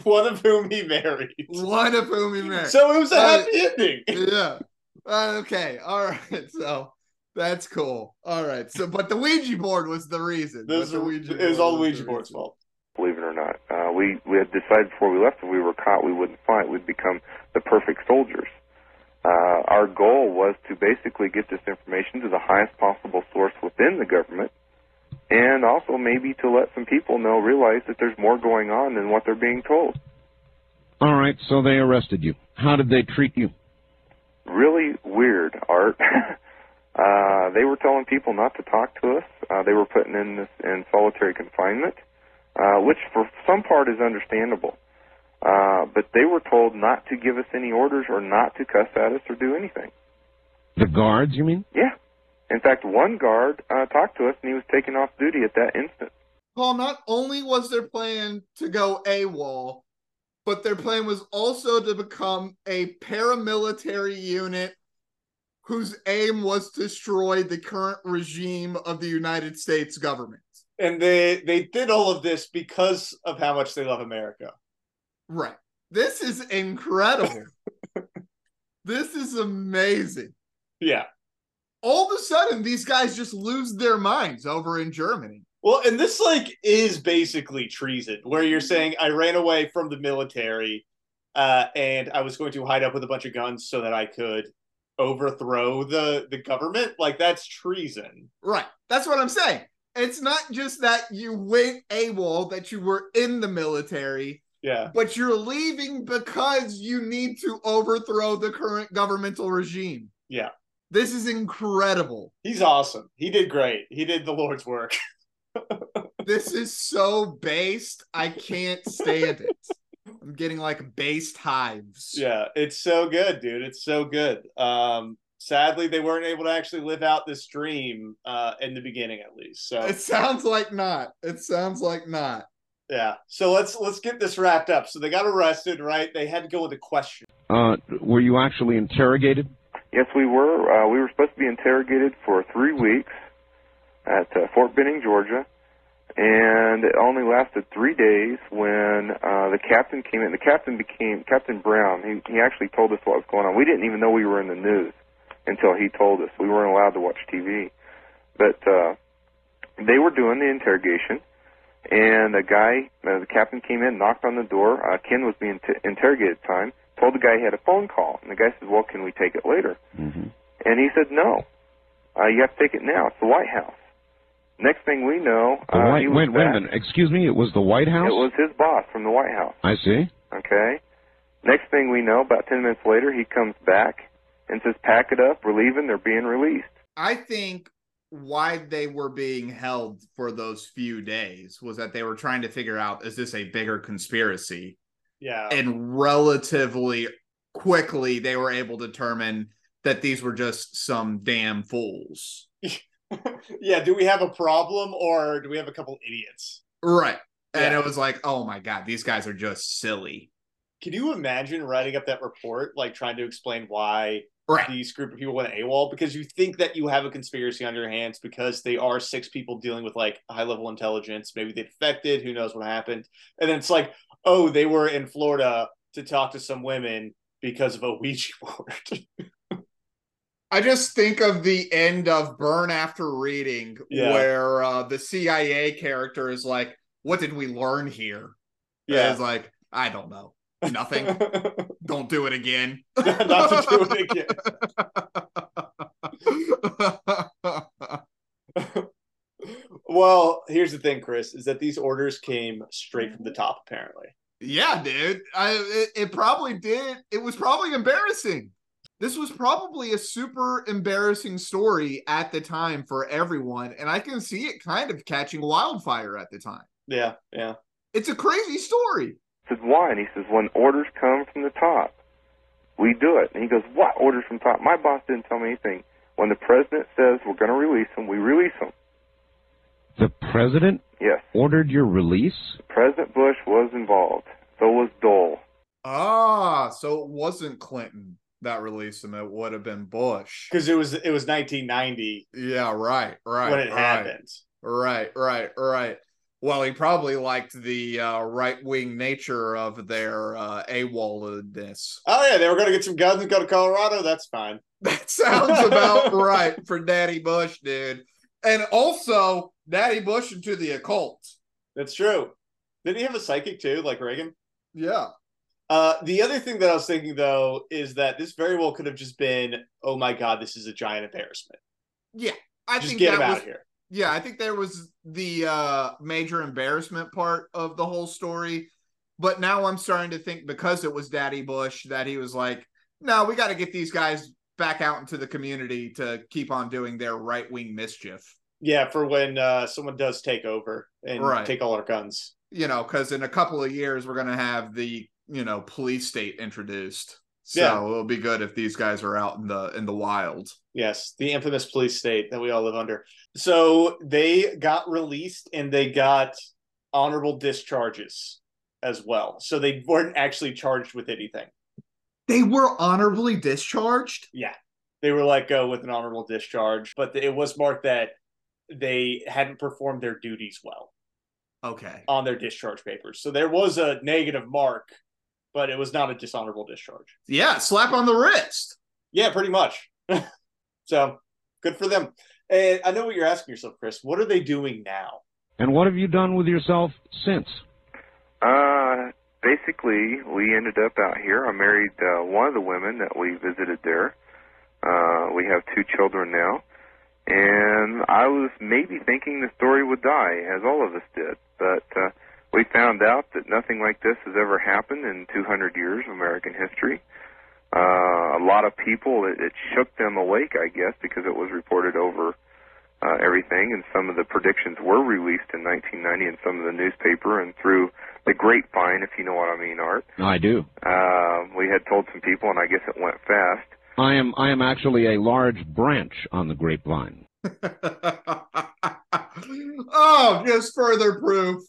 one of whom he married. one of whom he married. So it was a Uh, happy ending. yeah. Uh, okay. All right. So that's cool. All right. So, but the Ouija board was the reason. This But the it was all the was Ouija board's reason. fault. Believe it or not, uh, we we had decided before we left if we were caught, we wouldn't fight. We'd become the perfect soldiers. Uh, our goal was to basically get this information to the highest possible source within the government, and also maybe to let some people know, realize that there's more going on than what they're being told. All right, so they arrested you. How did they treat you? Really weird art. uh, they were telling people not to talk to us. Uh, they were putting in this in solitary confinement, uh, which for some part is understandable. Uh, but they were told not to give us any orders or not to cuss at us or do anything. The guards, you mean? Yeah. In fact, one guard uh, talked to us and he was taken off duty at that instant. Paul, not only was their plan to go AWOL, but their plan was also to become a paramilitary unit whose aim was to destroy the current regime of the United States government. And they they did all of this because of how much they love America. Right. This is incredible. this is amazing. Yeah. All of a sudden, these guys just lose their minds over in Germany. Well, and this like is basically treason, where you're saying I ran away from the military, uh, and I was going to hide up with a bunch of guns so that I could overthrow the the government. Like that's treason. Right. That's what I'm saying. It's not just that you went AWOL, that you were in the military, Yeah. but you're leaving because you need to overthrow the current governmental regime. Yeah. This is incredible. He's awesome. He did great. He did the Lord's work. This is so based. I can't stand it. I'm getting like based hives. Yeah, it's so good, dude. It's so good. Um, sadly, they weren't able to actually live out this dream uh, in the beginning, at least. So It sounds like not. It sounds like not. yeah. So let's let's get this wrapped up. So they got arrested, right? They had to go with a question. Uh, were you actually interrogated? Yes, we were. Uh, we were supposed to be interrogated for three weeks at uh, Fort Benning, Georgia, and it only lasted three days when uh, the captain came in. The captain became Captain Brown. He he actually told us what was going on. We didn't even know we were in the news until he told us. We weren't allowed to watch TV, but uh, they were doing the interrogation. And a guy, uh, the captain came in, knocked on the door. Uh, Ken was being t- interrogated at the time. Told the guy he had a phone call, and the guy said, "Well, can we take it later?" Mm-hmm. And he said, "No, uh, you have to take it now. It's the White House." Next thing we know, The uh, White, he was wait, wait a minute. Excuse me. It was the White House. It was his boss from the White House. I see. Okay, Next thing we know, about 10 minutes later, he comes back and says, pack it up, we're leaving, they're being released. I think why they were being held for those few days was that they were trying to figure out is this a bigger conspiracy? Yeah. And relatively quickly, they were able to determine that these were just some damn fools. yeah. Do we have a problem or do we have a couple idiots? Right. And Yeah. it was like, oh my God, these guys are just silly. Can you imagine writing up that report, like trying to explain why Right. these group of people went to AWOL? Because you think that you have a conspiracy on your hands because they are six people dealing with like high level intelligence. Maybe they defected. Who knows what happened? And then it's like, oh, they were in Florida to talk to some women because of a Ouija board. I just think of the end of Burn After Reading, Yeah. where uh, the CIA character is like, What did we learn here? And It's like, I don't know. Nothing. don't do it again. Not to do it again. well, here's the thing, Chris, is that these orders came straight from the top, apparently. yeah, dude. I it, it probably did. It was probably embarrassing. This was probably a super embarrassing story at the time for everyone, and I can see it kind of catching wildfire at the time. Yeah, yeah. It's a crazy story. I said, why? And he says, when orders come from the top, we do it. And he goes, what orders from top? My boss didn't tell me anything. When the president says we're going to release them, we release them. The president Yes. ordered your release? President Bush was involved. So was Dole. Ah, so it wasn't Clinton that released him. It would have been Bush. Because it was it was 1990 Yeah, right, right. when it right, happened. Right, right, right. Well, he probably liked the uh, right wing nature of their uh, AWOLedness. Oh yeah, they were going to get some guns and go to Colorado. That's fine. That sounds about right for Daddy Bush, dude. And also, Daddy Bush into the occult. That's true. Did he have a psychic too, like Reagan? Yeah. Uh, the other thing that I was thinking though is that this very well could have just been, oh my god, this is a giant embarrassment. Yeah. I just think get that him out of here. Yeah, I think there was the uh, major embarrassment part of the whole story. But now I'm starting to think because it was Daddy Bush that he was like, no, we got to get these guys back out into the community to keep on doing their right wing mischief. Yeah, for when uh, someone does take over and Right. take all our guns. You know, because in a couple of years, we're going to have the, you know, police state introduced. So Yeah. it'll be good if these guys are out in the in the wild. Yes, the infamous police state that we all live under. So they got released and they got honorable discharges as well. So they weren't actually charged with anything. They were honorably discharged. Yeah. They were let go with an honorable discharge, but it was marked that they hadn't performed their duties well Okay. on their discharge papers. So there was a negative mark, but it was not a dishonorable discharge. Yeah, slap on the wrist. Yeah, pretty much. so good for them. And I know what you're asking yourself, Chris. What are they doing now? And what have you done with yourself since? Uh, basically, we ended up out here. I married uh, one of the women that we visited there. Uh, we have two children now. And I was maybe thinking the story would die, as all of us did. But uh, we found out that nothing like this has ever happened in 200 years of American history. Uh, a lot of people, it, it shook them awake, I guess, because it was reported over uh, everything, and some of the predictions were released in 1990 in some of the newspaper and through the grapevine, if you know what I mean, Art. No, I do. Uh, we had told some people, and I guess it went fast. I am I am actually a large branch on the grapevine. oh, just further proof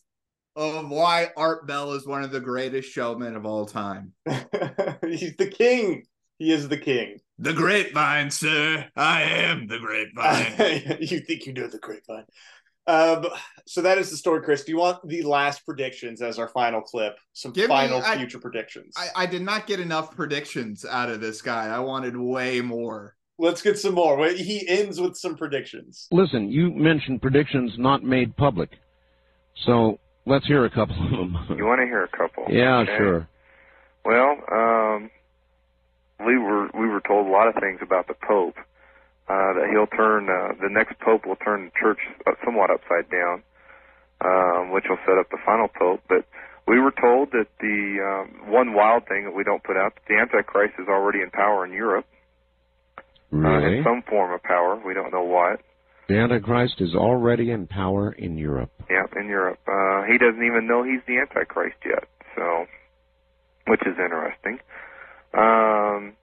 of why Art Bell is one of the greatest showmen of all time. He's the king. He is the king. The grapevine, sir. I am the grapevine. you think you know the grapevine. Um, so that is the story, Chris. Do you want the last predictions as our final clip? Some Give me- final I- future predictions. I, I did not get enough predictions out of this guy. I wanted way more. Let's get some more. He ends with some predictions. Listen, you mentioned predictions not made public. So let's hear a couple of them. You want to hear a couple? yeah, Okay. sure. Well, um, we were we were told a lot of things about the Pope. Uh, that he'll turn uh, the next Pope will turn the church somewhat upside down, um, which will set up the final Pope. But we were told that the um, one wild thing that we don't put out, that the Antichrist is already in power in Europe, uh, in some form of power. We don't know what. The Antichrist is already in power in Europe. Yeah, in Europe. Uh, he doesn't even know he's the Antichrist yet, so, which is interesting. Um,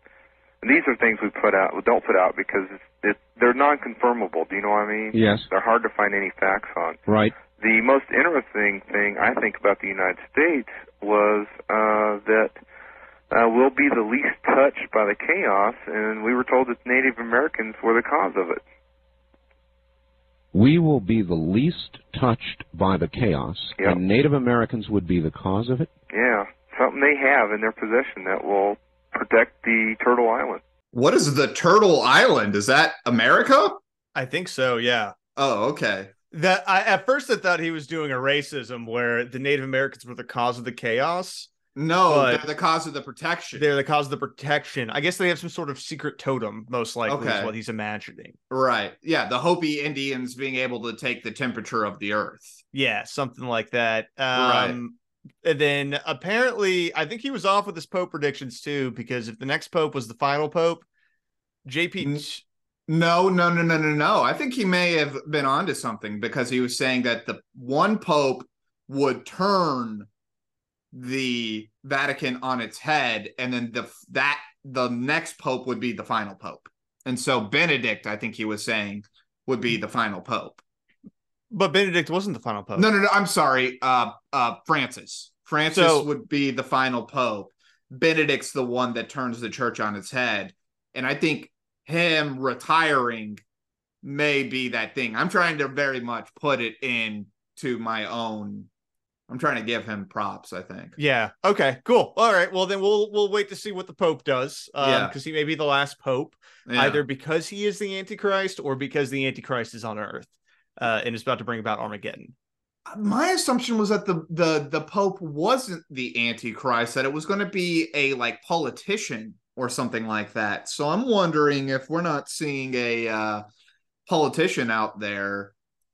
these are things we put out, we don't put out because it's, it, they're non-confirmable. Do you know what I mean? Yes. They're hard to find any facts on. Right. The most interesting thing I think about the United States was uh, that uh, we'll be the least touched by the chaos, and we were told that Native Americans were the cause of it. We will be the least touched by the chaos, Yep. and Native Americans would be the cause of it. Yeah, something they have in their possession that will protect the Turtle Island. What is the Turtle Island? Is that America? I think so. Yeah. Oh, okay. That I at first I thought he was doing a racism where the Native Americans were the cause of the chaos. No, But- they're the cause of the protection. They're the cause of the protection. I guess they have some sort of secret totem, most likely, Okay. is what he's imagining. Right. Yeah, the Hopi Indians being able to take the temperature of the earth. Yeah, something like that. Right. Um, And then apparently, I think he was off with his Pope predictions too, because if the next Pope was the final Pope, JP. No, no, no, no, no, no. I think he may have been onto something because he was saying that the one pope would turn the Vatican on its head, and then the that the next pope would be the final pope. And so Benedict, I think he was saying, would be the final pope. But Benedict wasn't the final Pope. No, no, no. I'm sorry. Uh, uh, Francis. Francis So- would be the final pope. Benedict's the one that turns the church on its head, and I think him retiring may be that thing. I'm trying to very much put it into my own. I'm trying to give him props. I think. Yeah. Okay. Cool. All right. Well, then we'll we'll wait to see what the Pope does. Um, Yeah. Because he may be the last Pope, Yeah. either because he is the Antichrist or because the Antichrist is on Earth, uh, and is about to bring about Armageddon. my assumption was that the the the pope wasn't the antichrist that it was going to be a like politician or something like that so i'm wondering if we're not seeing a uh politician out there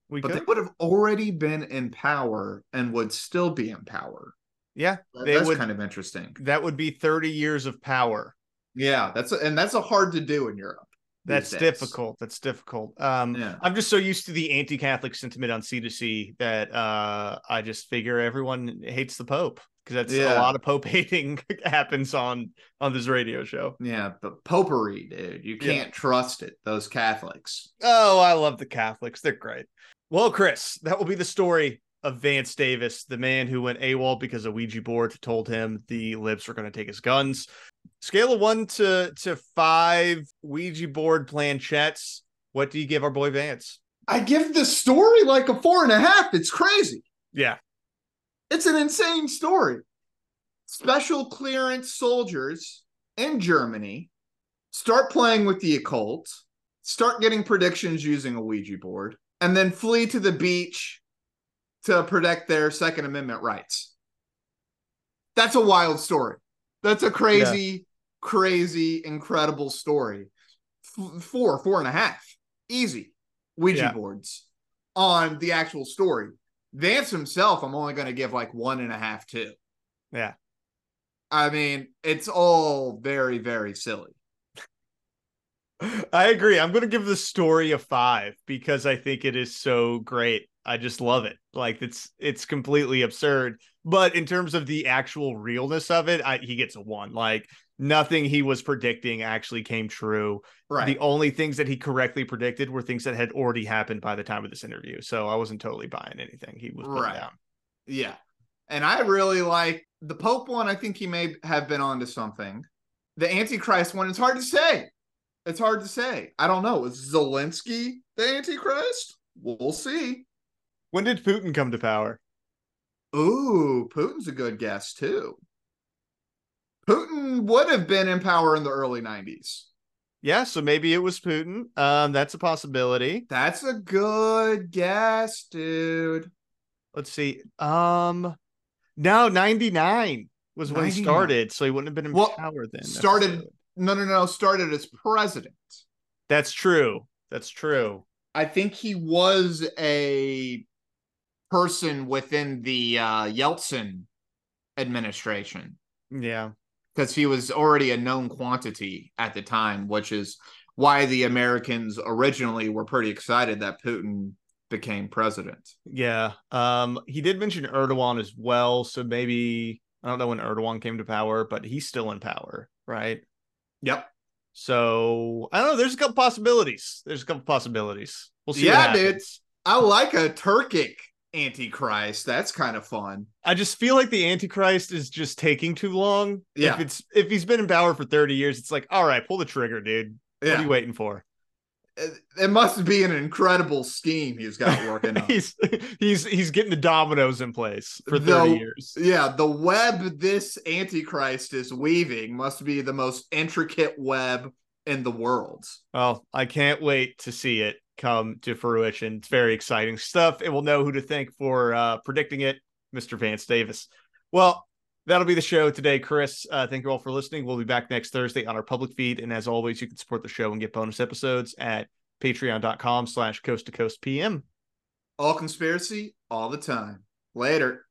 We but could. they would have already been in power and would still be in power yeah. That- that's would. kind of interesting That would be thirty years of power. yeah that's a, and that's a hard to do in europe That's days. difficult. That's difficult. Um, Yeah. I'm just so used to the anti-Catholic sentiment on C2C that uh, I just figure everyone hates the Pope because that's Yeah. a lot of Pope hating happens on on this radio show. yeah but popery dude you can't trust it those catholics Oh, I love the Catholics. They're great. Well, Chris, that will be the story of Vance Davis, the man who went AWOL because a Ouija board told him the libs were going to take his guns. Scale of one to, to five Ouija board planchettes. What do you give our boy Vance? i give the story like a four and a half it's crazy Yeah. It's an insane story. Special clearance soldiers in Germany start playing with the occult, start getting predictions using a Ouija board, and then flee to the beach to protect their Second Amendment rights. That's a wild story. That's a crazy, crazy, incredible story. F- four, four and a half. Easy. Ouija Yeah. boards on the actual story. Vance himself, I'm only going to give like one and a half, two. Yeah. I mean, it's all very, very silly. I agree. I'm going to give the story a five because I think it is so great. I just love it. Like it's it's completely absurd, but in terms of the actual realness of it, I, he gets a one. Like nothing he was predicting actually came true. Right. The only things that he correctly predicted were things that had already happened by the time of this interview. So I wasn't totally buying anything he was Right. down. yeah. And I really like the Pope one. I think he may have been onto something. The Antichrist one, it's hard to say. It's hard to say. I don't know. Is Zelensky the Antichrist? We'll see. When did Putin come to power? Ooh, Putin's a good guess too. Putin would have been in power in the early 90s. Yeah, so maybe it was Putin. Um, that's a possibility. That's a good guess, dude. Let's see. Um, no, 99 was when he started, so he wouldn't have been in Well, power then. started-. No, no, no. Started as president. That's true. That's true. I think he was a person within the uh, Yeltsin administration Yeah. because he was already a known quantity at the time, which is why the Americans originally were pretty excited that Putin became president. Yeah. Um, he did mention Erdogan as well. So maybe I don't know when Erdogan came to power, but he's still in power, right? Yep. So I don't know. There's a couple possibilities. There's a couple possibilities. We'll see. Yeah, dude. I like a Turkic antichrist. That's kind of fun. I just feel like the Antichrist is just taking too long. Yeah. If it's if he's been in power for 30 years, it's like, all right, pull the trigger, dude. Yeah. What are you waiting for? It, must be an incredible scheme he's got working on. he's he's he's getting the dominoes in place for 30 Though- years. Yeah, the web this Antichrist is weaving must be the most intricate web in the world. Well, I can't wait to see it come to fruition. It's very exciting stuff. And we'll know who to thank for uh, predicting it, Mr. Vance Davis. Well, that'll be the show today, Chris. Uh, thank you all for listening. We'll be back next Thursday on our public feed. And as always, you can support the show and get bonus episodes at patreon.com slash coast to coast PM. All conspiracy, all the time. Later.